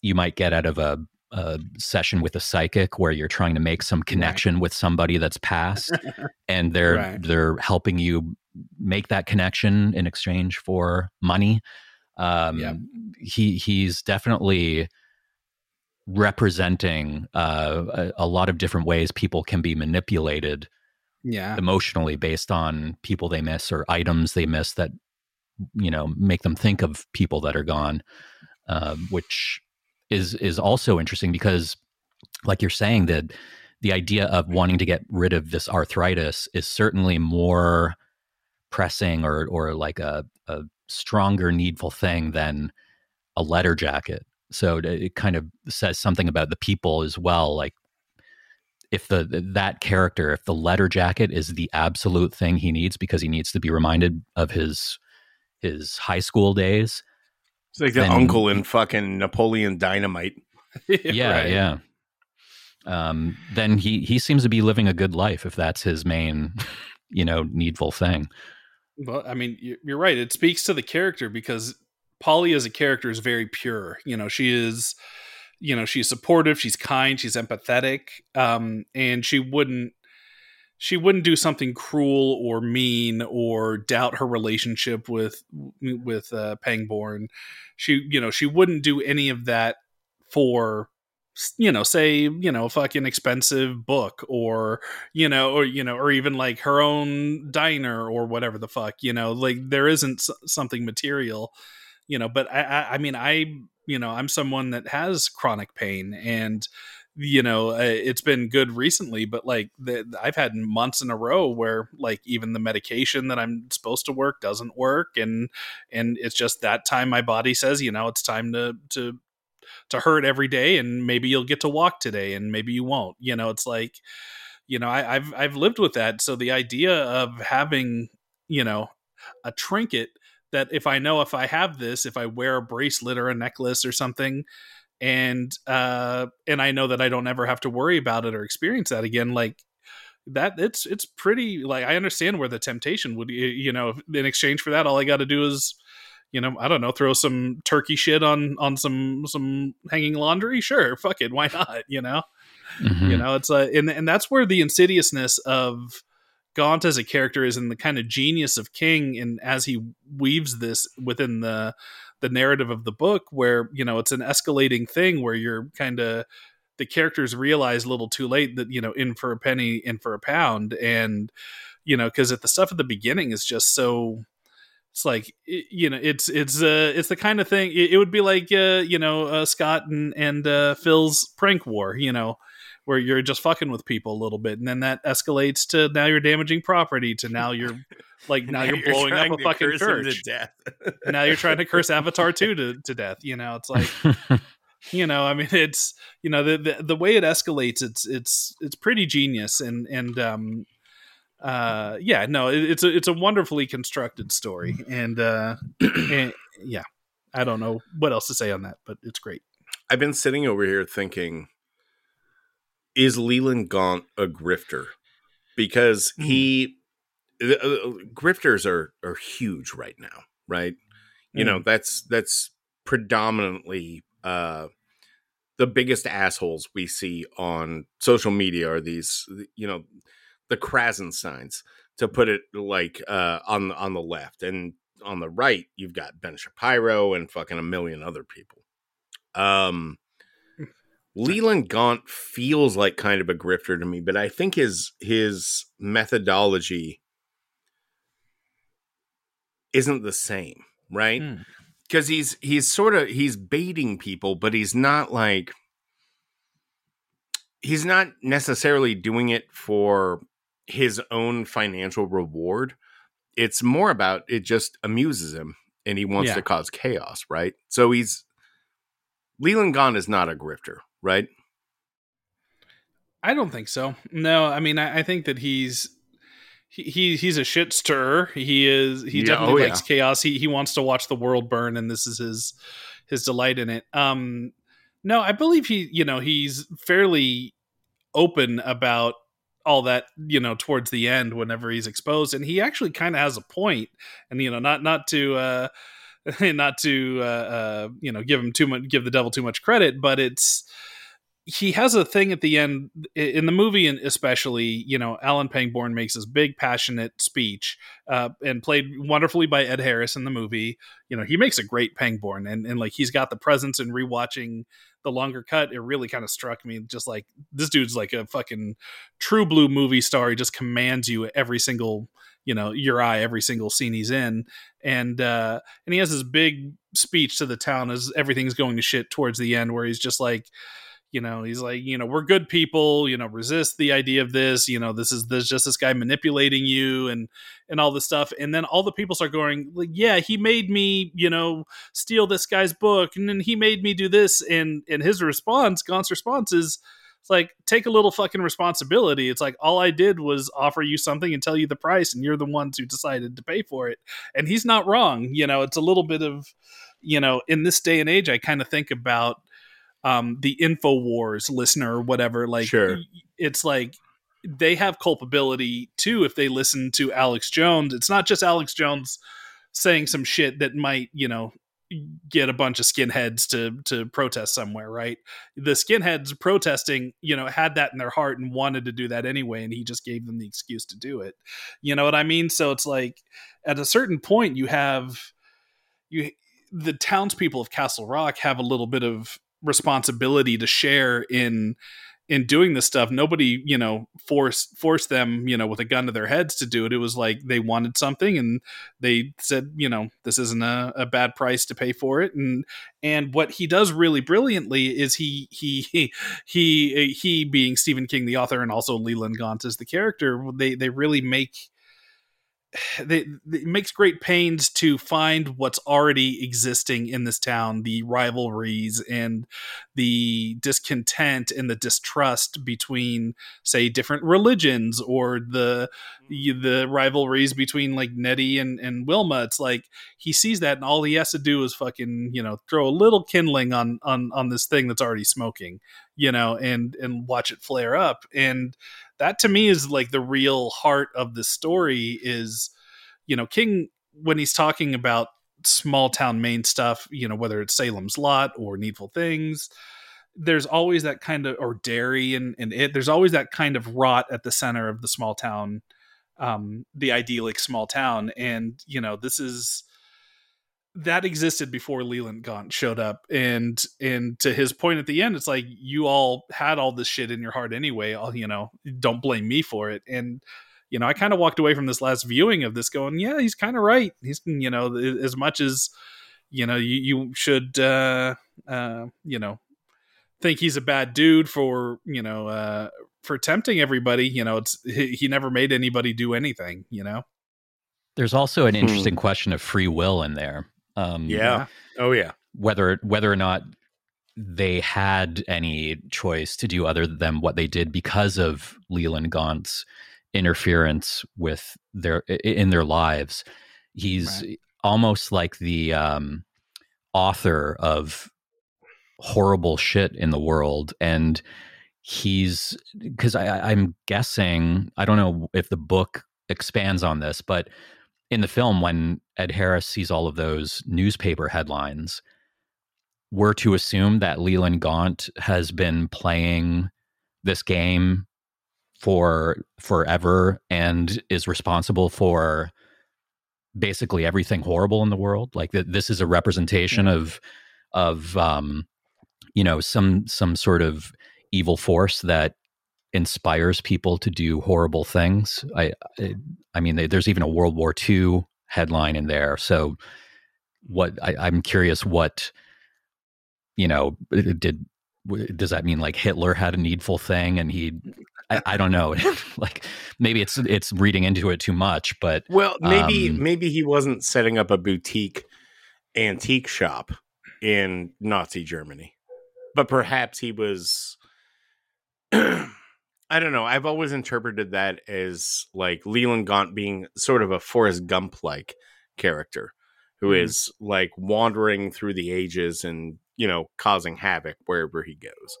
you might get out of a, a session with a psychic where you're trying to make some connection with somebody that's passed and they're Right. they're helping you make that connection in exchange for money um Yeah. he he's definitely representing uh, a, a lot of different ways people can be manipulated yeah, emotionally based on people they miss or items they miss that you know make them think of people that are gone um, which is is also interesting because like you're saying that the idea of wanting to get rid of this arthritis is certainly more pressing or or like a, a stronger needful thing than a letter jacket. So it- kind of says something about the people as well like if the that character if the letter jacket is the absolute thing he needs because he needs to be reminded of his his high school days It's like the Then- uncle in fucking Napoleon Dynamite. yeah Right. yeah um then he he seems to be living a good life if that's his main you know needful thing Well, I mean, you- you're right. It speaks to the character because Polly as a character is very pure. You know, she is, you know, she's supportive, she's kind, she's empathetic, um, and she wouldn't, she wouldn't do something cruel or mean or doubt her relationship with with uh, Pangborn. She, you know, she wouldn't do any of that for you know say you know a fucking expensive book or you know or you know or even like her own diner or whatever the fuck you know like there isn't something material you know but I, I i mean i you know i'm someone that has chronic pain and you know uh, it's been good recently but like the, i've had months in a row where like even the medication that i'm supposed to work doesn't work and and it's just that time my body says you know it's time to to to hurt every day and maybe you'll get to walk today and maybe you won't you know it's like you know I, i've i've lived with that so the idea of having you know a trinket that if i know if i have this if i wear a bracelet or a necklace or something and uh and i know that i don't ever have to worry about it or experience that again like that it's it's pretty like i understand where the temptation would you know in exchange for that all i got to do is you know i don't know throw some turkey shit on on some some hanging laundry sure fuck it why not you know Mhm. you know it's a and, and that's where the insidiousness of gaunt as a character is and the kind of genius of king and as he weaves this within the the narrative of the book where you know it's an escalating thing where you're kind of the characters realize a little too late that you know in for a penny in for a pound. And you know because at the stuff at the beginning is just so it's like you know it's it's uh it's the kind of thing it, it would be like uh you know uh, scott and and uh phil's prank war you know where you're just fucking with people a little bit and then that escalates to now you're damaging property to now you're like now, you're blowing up a fucking curse church to death. now you're trying to curse avatar 2 to, to death you know it's like you know i mean it's you know the, the the way it escalates it's it's it's pretty genius and and um uh yeah no it, it's a it's a wonderfully constructed story and uh and, yeah i don't know what else to say on that but it's great I've been sitting over here thinking, is Leland Gaunt a grifter? Because he, uh, uh, grifters are are huge right now, right? You know, that's that's predominantly uh, the biggest assholes we see on social media are these, you know, the Krassensteins, to put it like uh, on on the left, and on the right you've got Ben Shapiro and fucking a million other people. Um, Leland Gaunt feels like kind of a grifter to me, but I think his his methodology isn't the same, right? Hmm. because he's he's sort of he's baiting people, but he's not like he's not necessarily doing it for his own financial reward. It's more about it just amuses him and he wants Yeah. to cause chaos, right? So he's Leland Gaunt is not a grifter, right? I don't think so. No, I mean, I, I think that he's he, he he's a shit stirrer. He is he Yeah, definitely oh, likes chaos. He he wants to watch the world burn, and this is his his delight in it. Um, no, I believe he you know he's fairly open about all that you know towards the end whenever he's exposed and he actually kind of has a point and you know not not to uh not to uh, uh you know give him too much give the devil too much credit but it's he has a thing at the end in the movie and especially you know alan pangborn makes this big passionate speech uh, and played wonderfully by ed harris in the movie. You know he makes a great pangborn and, and like he's got the presence in rewatching the longer cut. It really kind of struck me just like this dude's like a fucking true blue movie star. He just commands you every single you know your eye every single scene he's in. And uh and he has this big speech to the town as everything's going to shit towards the end where he's just like you know he's like you know we're good people you know resist the idea of this you know this is there's just this guy manipulating you and and all this stuff. And then all the people start going like yeah he made me you know steal this guy's book and then he made me do this. And and his response Gaunt's response is it's like take a little fucking responsibility. It's like all i did was offer you something and tell you the price and you're the ones who decided to pay for it. And he's not wrong you know it's a little bit of you know in this day and age i kind of think about um the infowars listener or whatever like Sure. it's like they have culpability too if they listen to alex jones. It's not just alex jones saying some shit that might you know get a bunch of skinheads to to protest somewhere right? The skinheads protesting you know had that in their heart and wanted to do that anyway and he just gave them the excuse to do it. You know what i mean? So it's like at a certain point you have you the townspeople of castle rock have a little bit of responsibility to share in in doing this stuff. Nobody you know forced forced them you know with a gun to their heads to do it. It was like they wanted something and they said you know this isn't a, a bad price to pay for it. And and what he does really brilliantly is he he he he, he being stephen king the author and also leland gaunt as the character they they really make they, it makes great pains to find what's already existing in this town the rivalries and the discontent and the distrust between say different religions or the mm-hmm. the rivalries between like Nettie and, and Wilma. It's like he sees that and all he has to do is fucking you know throw a little kindling on on on this thing that's already smoking you know and and watch it flare up. And that to me is like the real heart of the story is you know king when he's talking about small town main stuff you know whether it's salem's lot or needful things there's always that kind of or derry and, and it there's always that kind of rot at the center of the small town um the idyllic small town. And you know this is that existed before Leland Gaunt showed up, and and to his point at the end, it's like you all had all this shit in your heart anyway. All you know, don't blame me for it. And you know, I kind of walked away from this last viewing of this going, yeah, he's kind of right. He's you know, as much as you know, you, you should uh, uh, you know think he's a bad dude for you know uh, for tempting everybody. You know, it's he, he never made anybody do anything. You know. There's also an interesting question of free will in there. Um, Yeah. Oh yeah. whether whether or not they had any choice to do other than what they did because of Leland Gaunt's interference with their in their lives. He's almost like the um, author of horrible shit in the world, and he's because I'm guessing I don't know if the book expands on this, but in the film when Ed Harris sees all of those newspaper headlines, we're to assume that Leland Gaunt has been playing this game for forever and is responsible for basically everything horrible in the world. Like that, this is a representation of of um, you know some some sort of evil force that inspires people to do horrible things. I I, I mean, there's even a World War II headline in there. So what I, I'm curious what you know did does that mean like Hitler had a needful thing and he I, I don't know like maybe it's it's reading into it too much but Well, maybe Um, maybe he wasn't setting up a boutique antique shop in Nazi Germany, but perhaps he was. I don't know. I've always interpreted that as like Leland Gaunt being sort of a Forrest Gump like character who is Mhm. like wandering through the ages and you know causing havoc wherever he goes.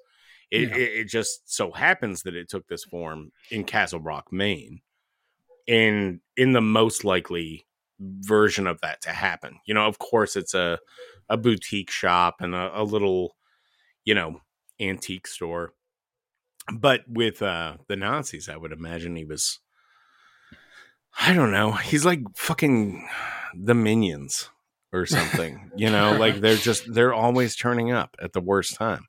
It, Yeah. it, it just so happens that it took this form in Castle Rock, Maine, in in the most likely version of that to happen. You know, of course, it's a a boutique shop and a, a little, you know, antique store. But with uh the Nazis, I would imagine he was. I don't know. He's like fucking the minions or something. you know, like they're just they're always turning up at the worst time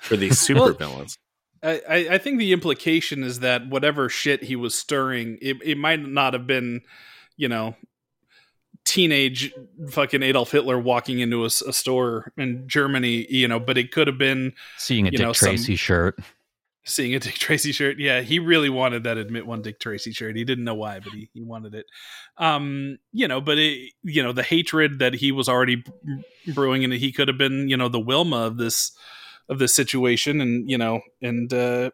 for these super Well, villains. I, I I think the implication is that whatever shit he was stirring, it, it might not have been, you know, teenage fucking Adolf Hitler walking into a store in Germany, you know, but it could have been seeing a Dick know, some- Tracy shirt seeing a Dick Tracy shirt. Yeah, he really wanted that admit one Dick Tracy shirt. He didn't know why, but he, he wanted it. Um, you know, but it, you know, the hatred that he was already brewing and he could have been, you know, the Wilma of this of this situation and, you know, and uh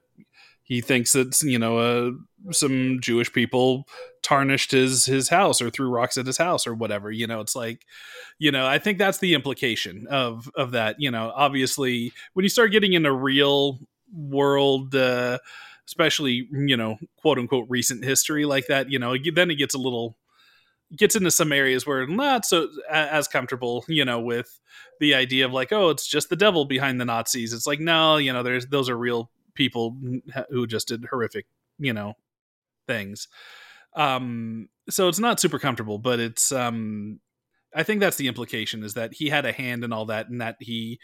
he thinks that you know uh, some Jewish people tarnished his his house or threw rocks at his house or whatever. You know, it's like, you know, I think that's the implication of of that. You know, obviously, when you start getting into real world, uh, especially you know, quote unquote recent history like that, you know, then it gets a little gets into some areas where not so as comfortable, you know, with the idea of like, oh, it's just the devil behind the Nazis. It's like, no, you know, there's those are real people who just did horrific, you know, things. Um, so it's not super comfortable, but it's um, I think that's the implication is that he had a hand in all that, and that he,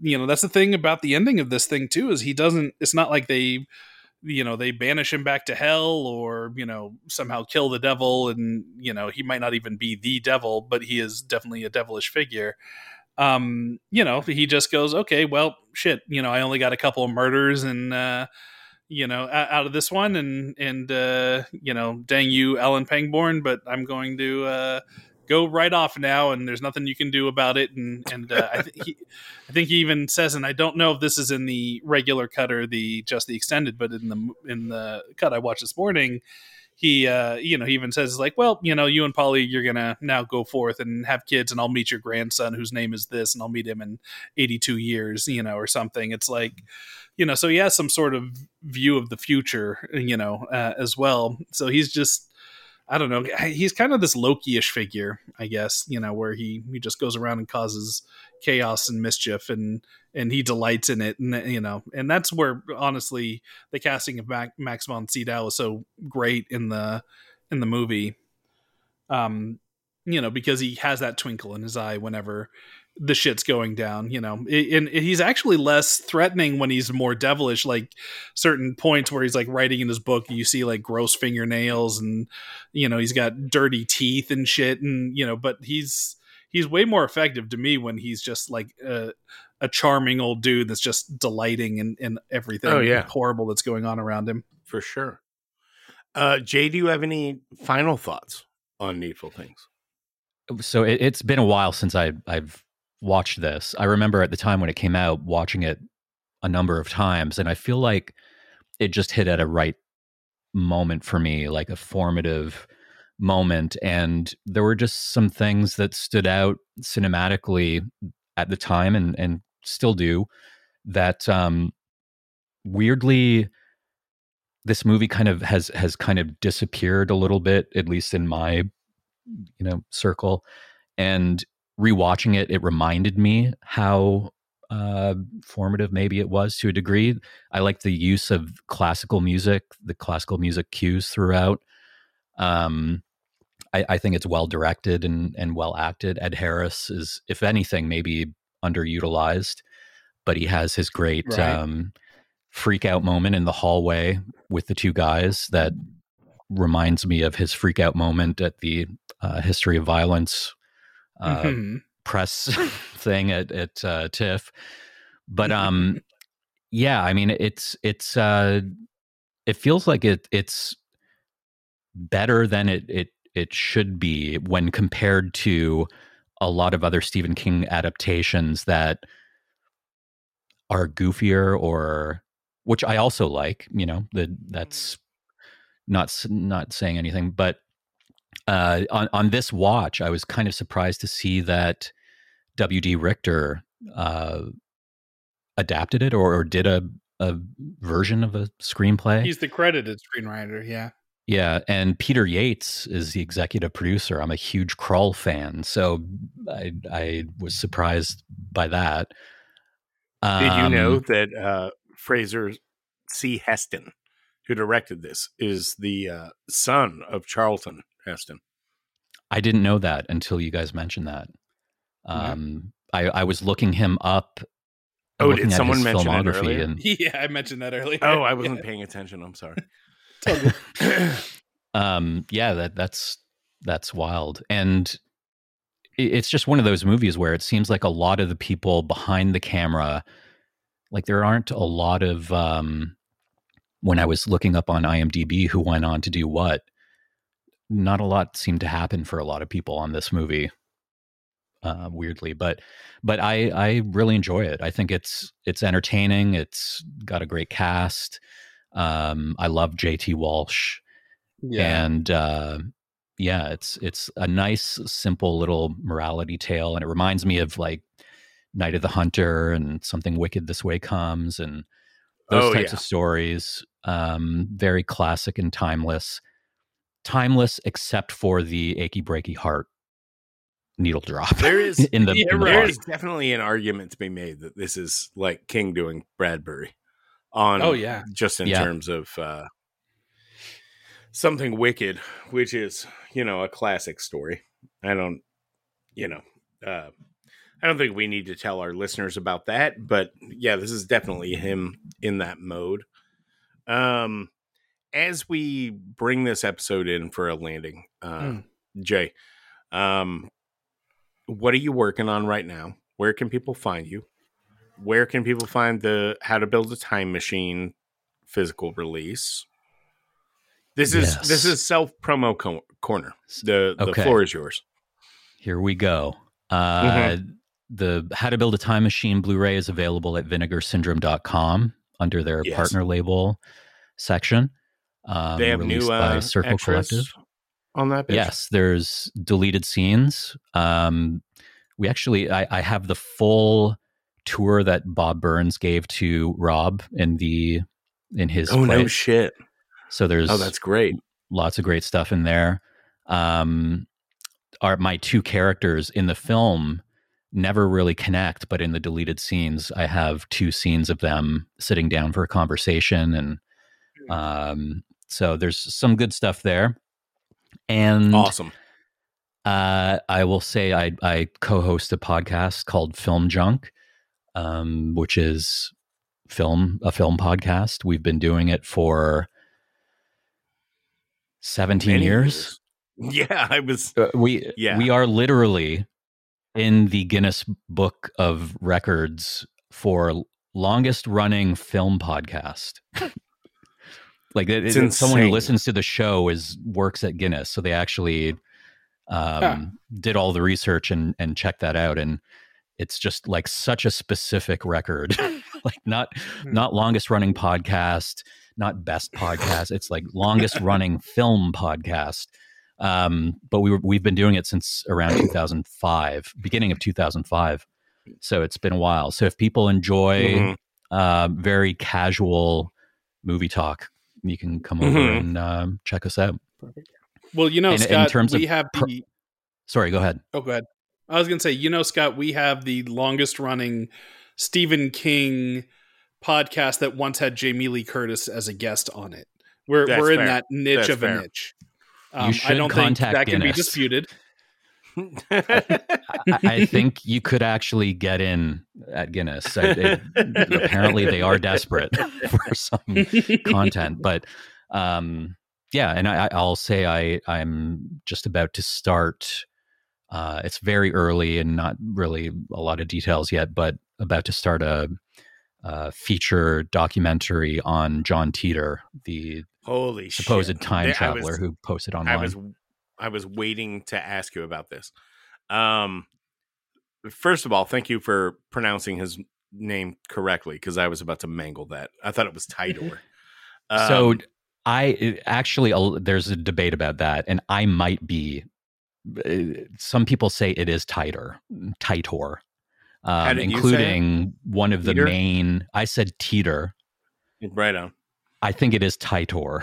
you know, that's the thing about the ending of this thing too is he doesn't. It's not like they you know they banish him back to hell or you know somehow kill the devil and you know he might not even be the devil but he is definitely a devilish figure um you know he just goes okay well shit you know i only got a couple of murders and uh you know out of this one and and uh you know dang you alan pangborn but i'm going to uh go right off now and there's nothing you can do about it. And and uh, I, th- he, I think he even says and I don't know if this is in the regular cut or the just the extended but in the in the cut I watched this morning he uh you know he even says like well you know you and Polly you're gonna now go forth and have kids and I'll meet your grandson whose name is this and I'll meet him in 82 years you know or something. It's like you know so he has some sort of view of the future you know uh, as well. So he's just I don't know. He's kind of this Loki-ish figure, I guess. You know, where he he just goes around and causes chaos and mischief, and and he delights in it, and you know, and that's where honestly the casting of Mac, Max von Sydow is so great in the in the movie. Um, you know, because he has that twinkle in his eye whenever the shit's going down, you know. And he's actually less threatening when he's more devilish. Like certain points where he's like writing in his book, you see like gross fingernails and you know he's got dirty teeth and shit, and you know, but he's he's way more effective to me when he's just like a, a charming old dude that's just delighting in, in everything Oh, yeah. horrible that's going on around him. for sure. Uh, Jay, do you have any final thoughts on Needful Things? so it, it's been a while since I, I've watched this. I remember at the time when it came out, watching it a number of times, and I feel like it just hit at a right moment for me, like a formative moment. And there were just some things that stood out cinematically at the time, and and still do. That um, weirdly, this movie kind of has has kind of disappeared a little bit, at least in my you know circle and rewatching it it reminded me how uh formative maybe it was to a degree. I like the use of classical music the classical music cues throughout. Um i, I think it's well directed and and well acted. Ed harris is if anything maybe underutilized but he has his great Right. um freak out moment in the hallway with the two guys that reminds me of his freak out moment at the uh, history of violence uh, Mhm. press thing at at uh, TIFF. But um, yeah, I mean, it's it's uh, it feels like it it's better than it it it should be when compared to a lot of other Stephen King adaptations that are goofier or which I also like. You know, the that's not not saying anything, but uh, on on this watch, I was kind of surprised to see that W.D. Richter uh, adapted it or, or did a a version of a screenplay. He's the credited screenwriter. Yeah. Yeah, and Peter Yates is the executive producer. I'm a huge Krull fan, so I I was surprised by that. Did you know Um, that uh, Fraser C. Heston, who directed this, is the uh, son of Charlton Heston? I didn't know that until you guys mentioned that. Um, I I was looking him up. Oh, did someone mention it earlier? and Yeah, I mentioned that earlier. Oh, I wasn't paying attention. I'm sorry. um yeah that that's that's wild and it's just one of those movies where it seems like a lot of the people behind the camera like there aren't a lot of um when i was looking up on imdb who went on to do what not a lot seemed to happen for a lot of people on this movie uh weirdly but but i i really enjoy it i think it's it's entertaining it's got a great cast um i love jt walsh Yeah. and uh, yeah, it's it's a nice, simple little morality tale, and it reminds me of like Night of the Hunter and Something Wicked This Way Comes, and those Oh, types yeah. of stories. Um, very classic and timeless. Timeless, except for the achy breaky heart needle drop. There is in the, Yeah, in the right. there body. is definitely an argument to be made that this is like King doing Bradbury on Oh, yeah. just in Yeah. terms of uh something wicked, which is, you know, a classic story. I don't you know, uh I don't think we need to tell our listeners about that, but yeah, this is definitely him in that mode. Um as we bring this episode in for a landing, uh Hmm. Jay, um what are you working on right now? Where can people find you? Where can people find the How to Build a Time Machine physical release? This is Yes. this is self promo co- corner. The the Okay. floor is yours. Here we go. Uh, The How to Build a Time Machine Blu ray is available at vinegarsyndrome.com under their Yes. partner label section. Um, they have new uh, by Circle Collective. on that. Bitch? Yes, there's deleted scenes. Um, we actually, I, I have the full tour that Bob Burns gave to Rob in the in his Oh no shit. So there's Oh, that's great. lots of great stuff in there. Um, are my two characters in the film never really connect, but in the deleted scenes, I have two scenes of them sitting down for a conversation, and um, so there's some good stuff there. And Awesome. uh, I will say I, I co-host a podcast called Film Junk, um, which is film a film podcast. We've been doing it for seventeen Many years. Yeah, I was. Uh, we Yeah. we are literally in the Guinness Book of Records for longest running film podcast. like it, it- someone who listens to the show is works at Guinness, so they actually um, Huh. did all the research and and checked that out, and it's just like such a specific record, like not Hmm. not longest running podcast, not best podcast. It's like longest running film podcast. Um, but we were, we've been doing it since around 2005, beginning of 2005. So it's been a while. So if people enjoy Mhm. uh, very casual movie talk, you can come over Mhm. and um, check us out. Well, you know, And in Scott, terms we of have pro- the. Sorry, go ahead. Oh, go ahead. I was going to say, you know, Scott, we have the longest running Stephen King podcast that once had Jamie Lee Curtis as a guest on it. We're That's we're in fair. that niche That's of fair. a niche. Um, should I don't think contact that can be disputed. I, I think you could actually get in at Guinness. I, it, apparently, they are desperate for some content, but um, yeah. And I, I'll say I I'm just about to start Uh, it's very early and not really a lot of details yet, but about to start a, a feature documentary on John Teeter, the Holy supposed shit. time traveler was- who posted online. I was I was waiting to ask you about this. Um, first of all, thank you for pronouncing his name correctly because I was about to mangle that. I thought it was Tidor. so Um, I actually there's a debate about that, and I might be. uh, Some people say it is tighter, Titor, um, did you say it? including one of the main. I said teeter. right on. I think it is Titor,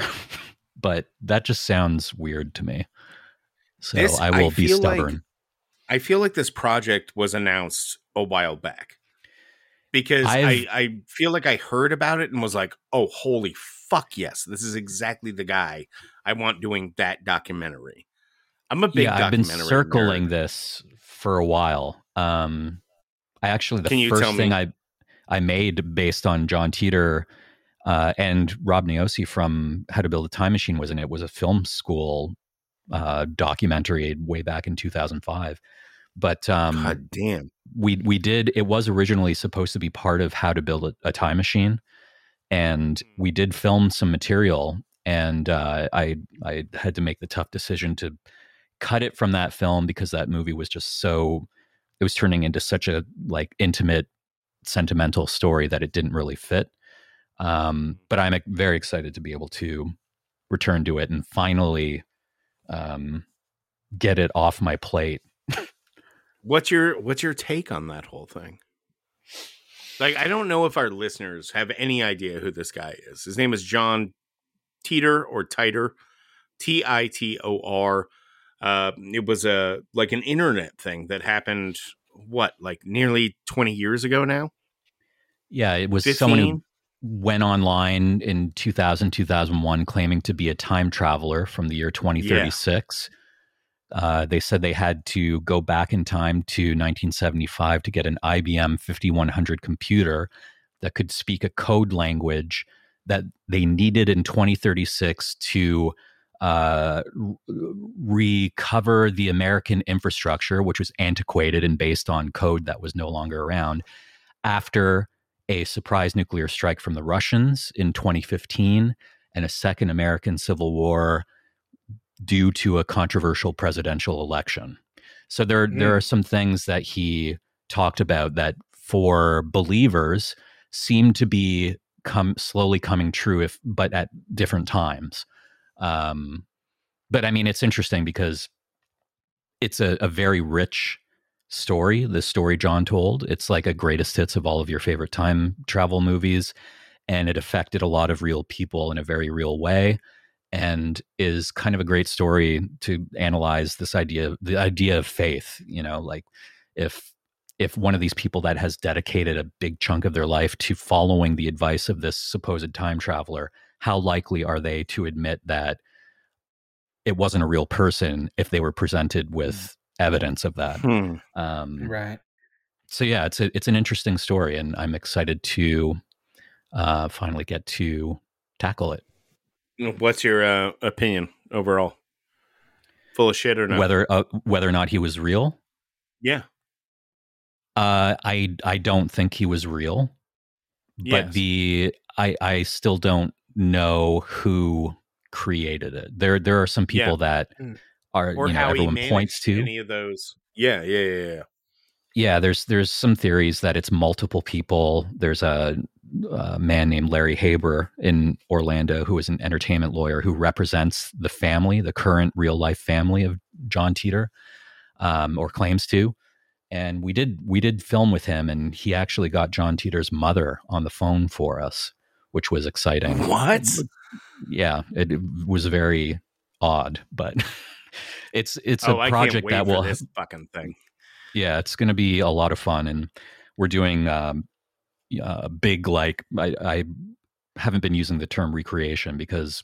but that just sounds weird to me. So This- I I will be feel like- stubborn. I feel like this project was announced a while back because I, I've- I feel like I heard about it and was like, oh, holy fuck, yes, this is exactly the guy I want doing that documentary. I'm a big yeah, I've been circling nerd. this for a while. Um, I actually the Can you first tell thing I I made based on John Teeter uh, and Rob Niosi from How to Build a Time Machine was in it. Was a film school uh, documentary way back in 2005. But um, God damn. we we did it was originally supposed to be part of how to build a, a time machine and we did film some material and uh, i i had to make the tough decision to cut it from that film because that movie was just so it was turning into such a like intimate sentimental story that it didn't really fit um, but i'm very excited to be able to return to it and finally um, get it off my plate What's your what's your take on that whole thing? Like, I don't know if our listeners have any idea who this guy is. His name is John Teeter or Titer, T I T O R. Uh, it was a like an internet thing that happened. What, like nearly twenty years ago now? Yeah, it was someone who 15? Went online in 2000, 2001 claiming to be a time traveler from the year 2036. Uh, they said they had to go back in time to 1975 to get an IBM 5100 computer that could speak a code language that they needed in 2036 to uh, r- recover the American infrastructure, which was antiquated and based on code that was no longer around, after a surprise nuclear strike from the Russians in 2015 and a second American Civil War due to a controversial presidential election. So there there are some things that he talked about that for believers seem to be come slowly coming true if but at different times. Um but I mean it's interesting because it's a, a very rich story, the story John told. It's like a greatest hits of all of your favorite time travel movies. And it affected a lot of real people in a very real way and is kind of a great story to analyze this idea the idea of faith you know like if if one of these people that has dedicated a big chunk of their life to following the advice of this supposed time traveler how likely are they to admit that it wasn't a real person if they were presented with mm. Evidence of that Hmm. um, Right. so yeah, it's a, it's an interesting story, and I'm excited to uh, finally get to tackle it. What's your uh, opinion overall? Full of shit or not? Whether uh, whether or not he was real, yeah. uh, I I don't think he was real, but Yes. the I I still don't know who created it. There there are some people that Mm. Are Or you know everyone points to. any of those. Yeah, yeah, yeah, yeah. Yeah, there's there's some theories that it's multiple people. There's a, a man named Larry Haber in Orlando who is an entertainment lawyer who represents the family, the current real life family of John Teeter, um, or claims to. And we did we did film with him, and he actually got John Teeter's mother on the phone for us, which was exciting. What? Yeah, it, it was very odd, but it's it's oh, a project that will this fucking thing. yeah it's going to be a lot of fun and we're doing um uh, big like I, I haven't been using the term recreation because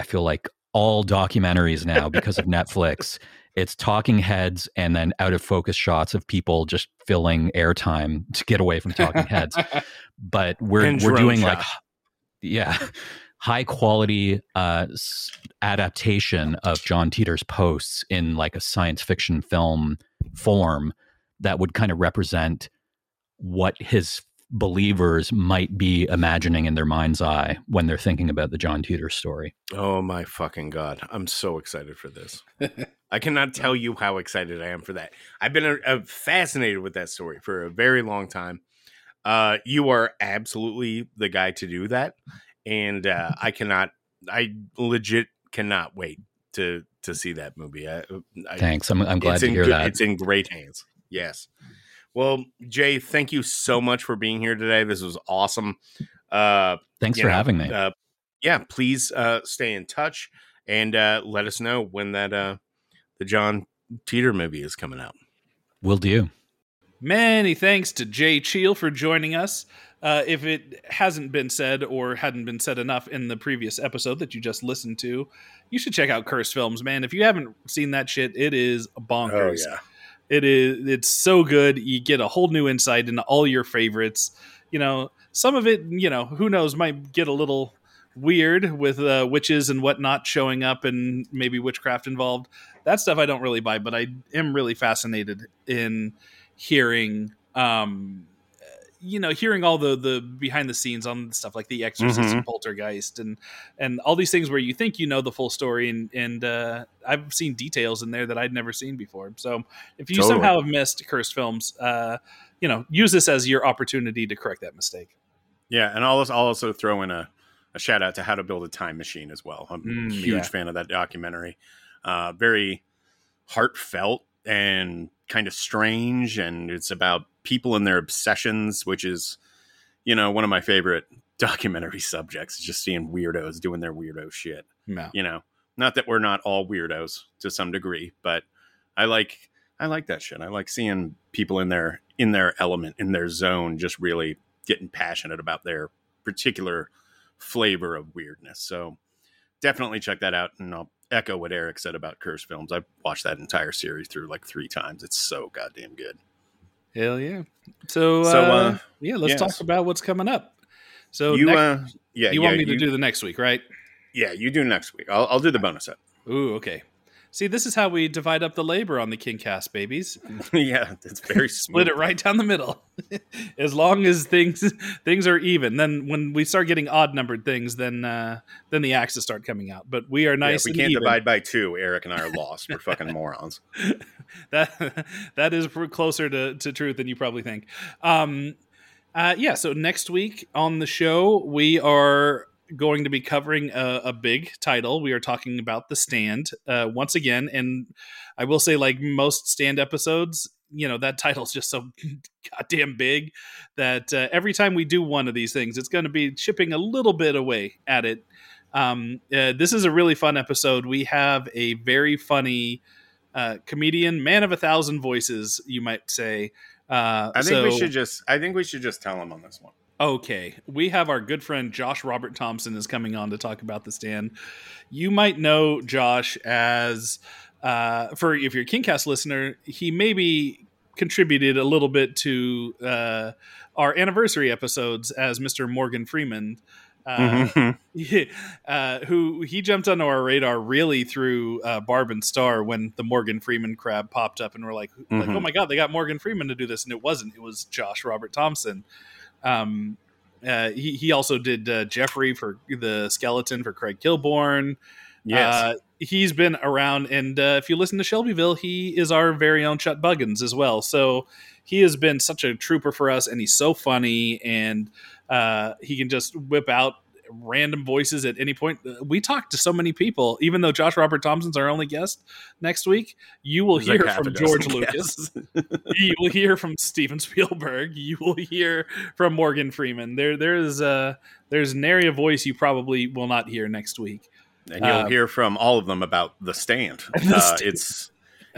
i feel like all documentaries now because of netflix it's talking heads and then out of focus shots of people just filling airtime to get away from talking heads. But we're And we're doing like yeah high quality uh, adaptation of John Teeter's posts in like a science fiction film form that would kind of represent what his believers might be imagining in their mind's eye when they're thinking about the John Teeter story. Oh my fucking god! I'm so excited for this. I cannot tell you how excited I am for that. I've been uh, uh, fascinated with that story for a very long time. Uh, you are absolutely the guy to do that, and uh, I cannot. I legit cannot wait to to see that movie. I, I, Thanks. I'm, I'm glad it's to in hear good- that. It's in great hands. Yes. Well, Jay, thank you so much for being here today. This was awesome. Uh, Thanks for know, having me. Uh, yeah, please uh, stay in touch and uh, let us know when that uh, the John Teeter movie is coming out. Will do. Many thanks to Jay Cheel for joining us. Uh, if it hasn't been said or hadn't been said enough in the previous episode that you just listened to, you should check out Cursed Films, man. If you haven't seen that shit, it is bonkers. Yeah. It is it's so good. You get a whole new insight into all your favorites. You know, some of it, you know, who knows, might get a little weird with uh, witches and whatnot showing up and maybe witchcraft involved. That stuff I don't really buy, but I am really fascinated in hearing um you know hearing all the the behind the scenes on stuff like the exorcist and poltergeist and and all these things where you think you know the full story and and uh i've seen details in there that i'd never seen before so if you Totally. somehow have missed cursed films uh you know use this as your opportunity to correct that mistake Yeah, and I'll also, I'll also throw in a, a shout out to How to Build a Time Machine as well. I'm Mm, a huge yeah. fan of that documentary. Uh, very heartfelt and kind of strange, and it's about people and their obsessions, which is, you know, one of my favorite documentary subjects. Just seeing weirdos doing their weirdo shit. no You know, not that we're not all weirdos to some degree, but I like I like that shit. I like seeing people in their in their element, in their zone, just really getting passionate about their particular flavor of weirdness. So definitely check that out. And I'll echo what Eric said about Cursed Films. I've watched that entire series through like three times. It's so goddamn good. Hell yeah so So, uh, uh, yeah let's yes. talk about what's coming up so you next- uh yeah, you yeah, want me to do the next week right Yeah, you do next week. I'll, I'll do the bonus set. ooh okay see this is how we divide up the labor on the king cast babies yeah, it's very split it right down the middle. as long as things things are even, then when we start getting odd numbered things, then uh, then the axes start coming out. But we are nice if we can't even. divide by two, Eric and I are lost. We're fucking morons. that that is closer to, to truth than you probably think. Um, uh, yeah. So next week on the show, we are going to be covering a, a big title. We are talking about the stand uh, once again, and I will say, like most stand episodes, you know that title's just so goddamn big that uh, every time we do one of these things, it's going to be chipping a little bit away at it. Um, uh, this is a really fun episode. We have a very funny uh, comedian, man of a thousand voices, you might say. Uh, I think we should just. I think we should just tell him on this one. Okay, we have our good friend Josh Robert Thompson is coming on to talk about the stand. You might know Josh as, uh, for if you're a Kingcast listener, he maybe contributed a little bit to uh, our anniversary episodes as Mr. Morgan Freeman. Uh, Mhm. uh, who he jumped onto our radar really through uh, Barb and Star when the Morgan Freeman crab popped up, and we're like, like, Mhm. oh my god, they got Morgan Freeman to do this, and it wasn't. It was Josh Robert Thompson. Um, uh, he he also did uh, Jeffrey for the skeleton for Craig Kilborn. Yes. Uh, he's been around, and uh, if you listen to Shelbyville, he is our very own Chet Buggins as well. So he has been such a trooper for us, and he's so funny, and uh, he can just whip out random voices at any point. Uh, We talked to so many people, even though Josh Robert Thompson's our only guest next week. You will There's hear a from George Lucas. you will hear from Steven Spielberg. You will hear from Morgan Freeman. There, there is uh there's an area voice you probably will not hear next week. and you'll um, hear from all of them about the stand. The uh, Stand. It's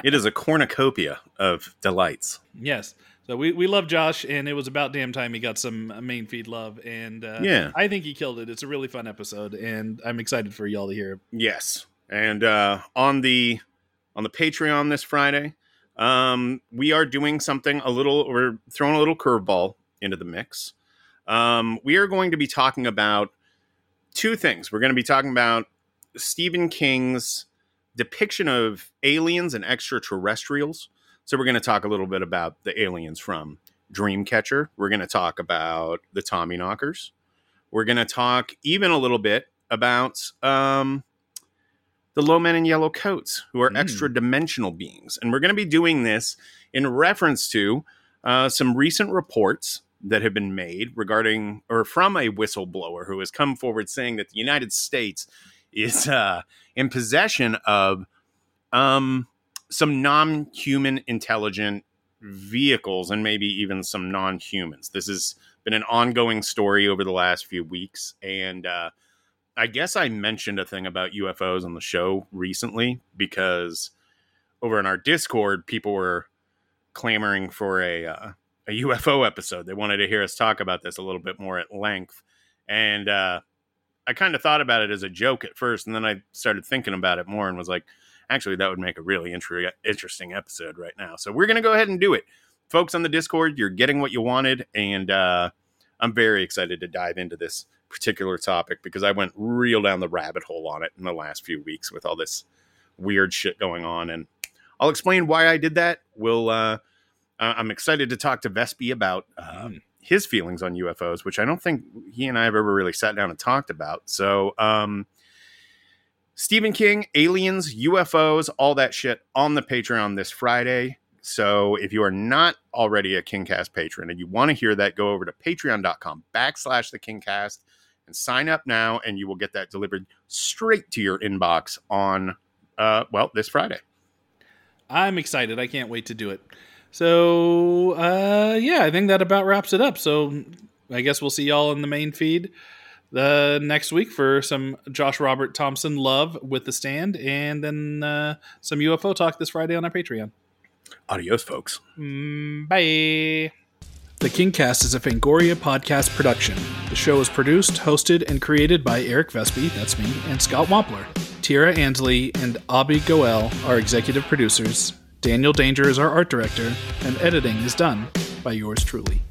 it is a cornucopia of delights. Yes. So we, we love Josh, and it was about damn time he got some main feed love. And uh, Yeah. I think he killed it. It's a really fun episode, and I'm excited for y'all to hear it. Yes, and uh, on the on the Patreon this Friday, um, we are doing something a little. We're throwing a little curveball into the mix. Um, we are going to be talking about two things. We're going to be talking about Stephen King's depiction of aliens and extraterrestrials. So we're going to talk a little bit about the aliens from Dreamcatcher. We're going to talk about the Tommy Knockers. We're going to talk even a little bit about um, the low men in yellow coats, who are Mm. extra dimensional beings. And we're going to be doing this in reference to uh, some recent reports that have been made regarding or from a whistleblower who has come forward saying that the United States is uh, in possession of um, some non human intelligent vehicles and maybe even some non humans. This has been an ongoing story over the last few weeks. And uh, I guess I mentioned a thing about UFOs on the show recently because over in our Discord, people were clamoring for a uh, a UFO episode. They wanted to hear us talk about this a little bit more at length, and uh, I kind of thought about it as a joke at first, and then I started thinking about it more and was like, actually, that would make a really inter- interesting episode right now. So we're gonna go ahead and do it, folks on the Discord. You're getting what you wanted, and uh, I'm very excited to dive into this particular topic because I went real down the rabbit hole on it in the last few weeks with all this weird shit going on, and I'll explain why I did that. We'll. Uh, I'm excited to talk to Vespe about uh, his feelings on UFOs, which I don't think he and I have ever really sat down and talked about. So, um, Stephen King, aliens, UFOs, all that shit on the Patreon this Friday. So, if you are not already a Kingcast patron and you want to hear that, go over to patreon.com backslash the Kingcast and sign up now, and you will get that delivered straight to your inbox on, uh, well, this Friday. I'm excited. I can't wait to do it. So, uh, yeah, I think that about wraps it up. So, I guess we'll see y'all in the main feed the next week for some Josh Robert Thompson love with the stand, and then uh, some UFO talk this Friday on our Patreon. Adios, folks. Mm, bye. The Kingcast is a Fangoria podcast production. The show is produced, hosted, and created by Eric Vespe, that's me, and Scott Wampler. Tira Ansley and Abby Goel are executive producers. Daniel Danger is our art director, and editing is done by yours truly.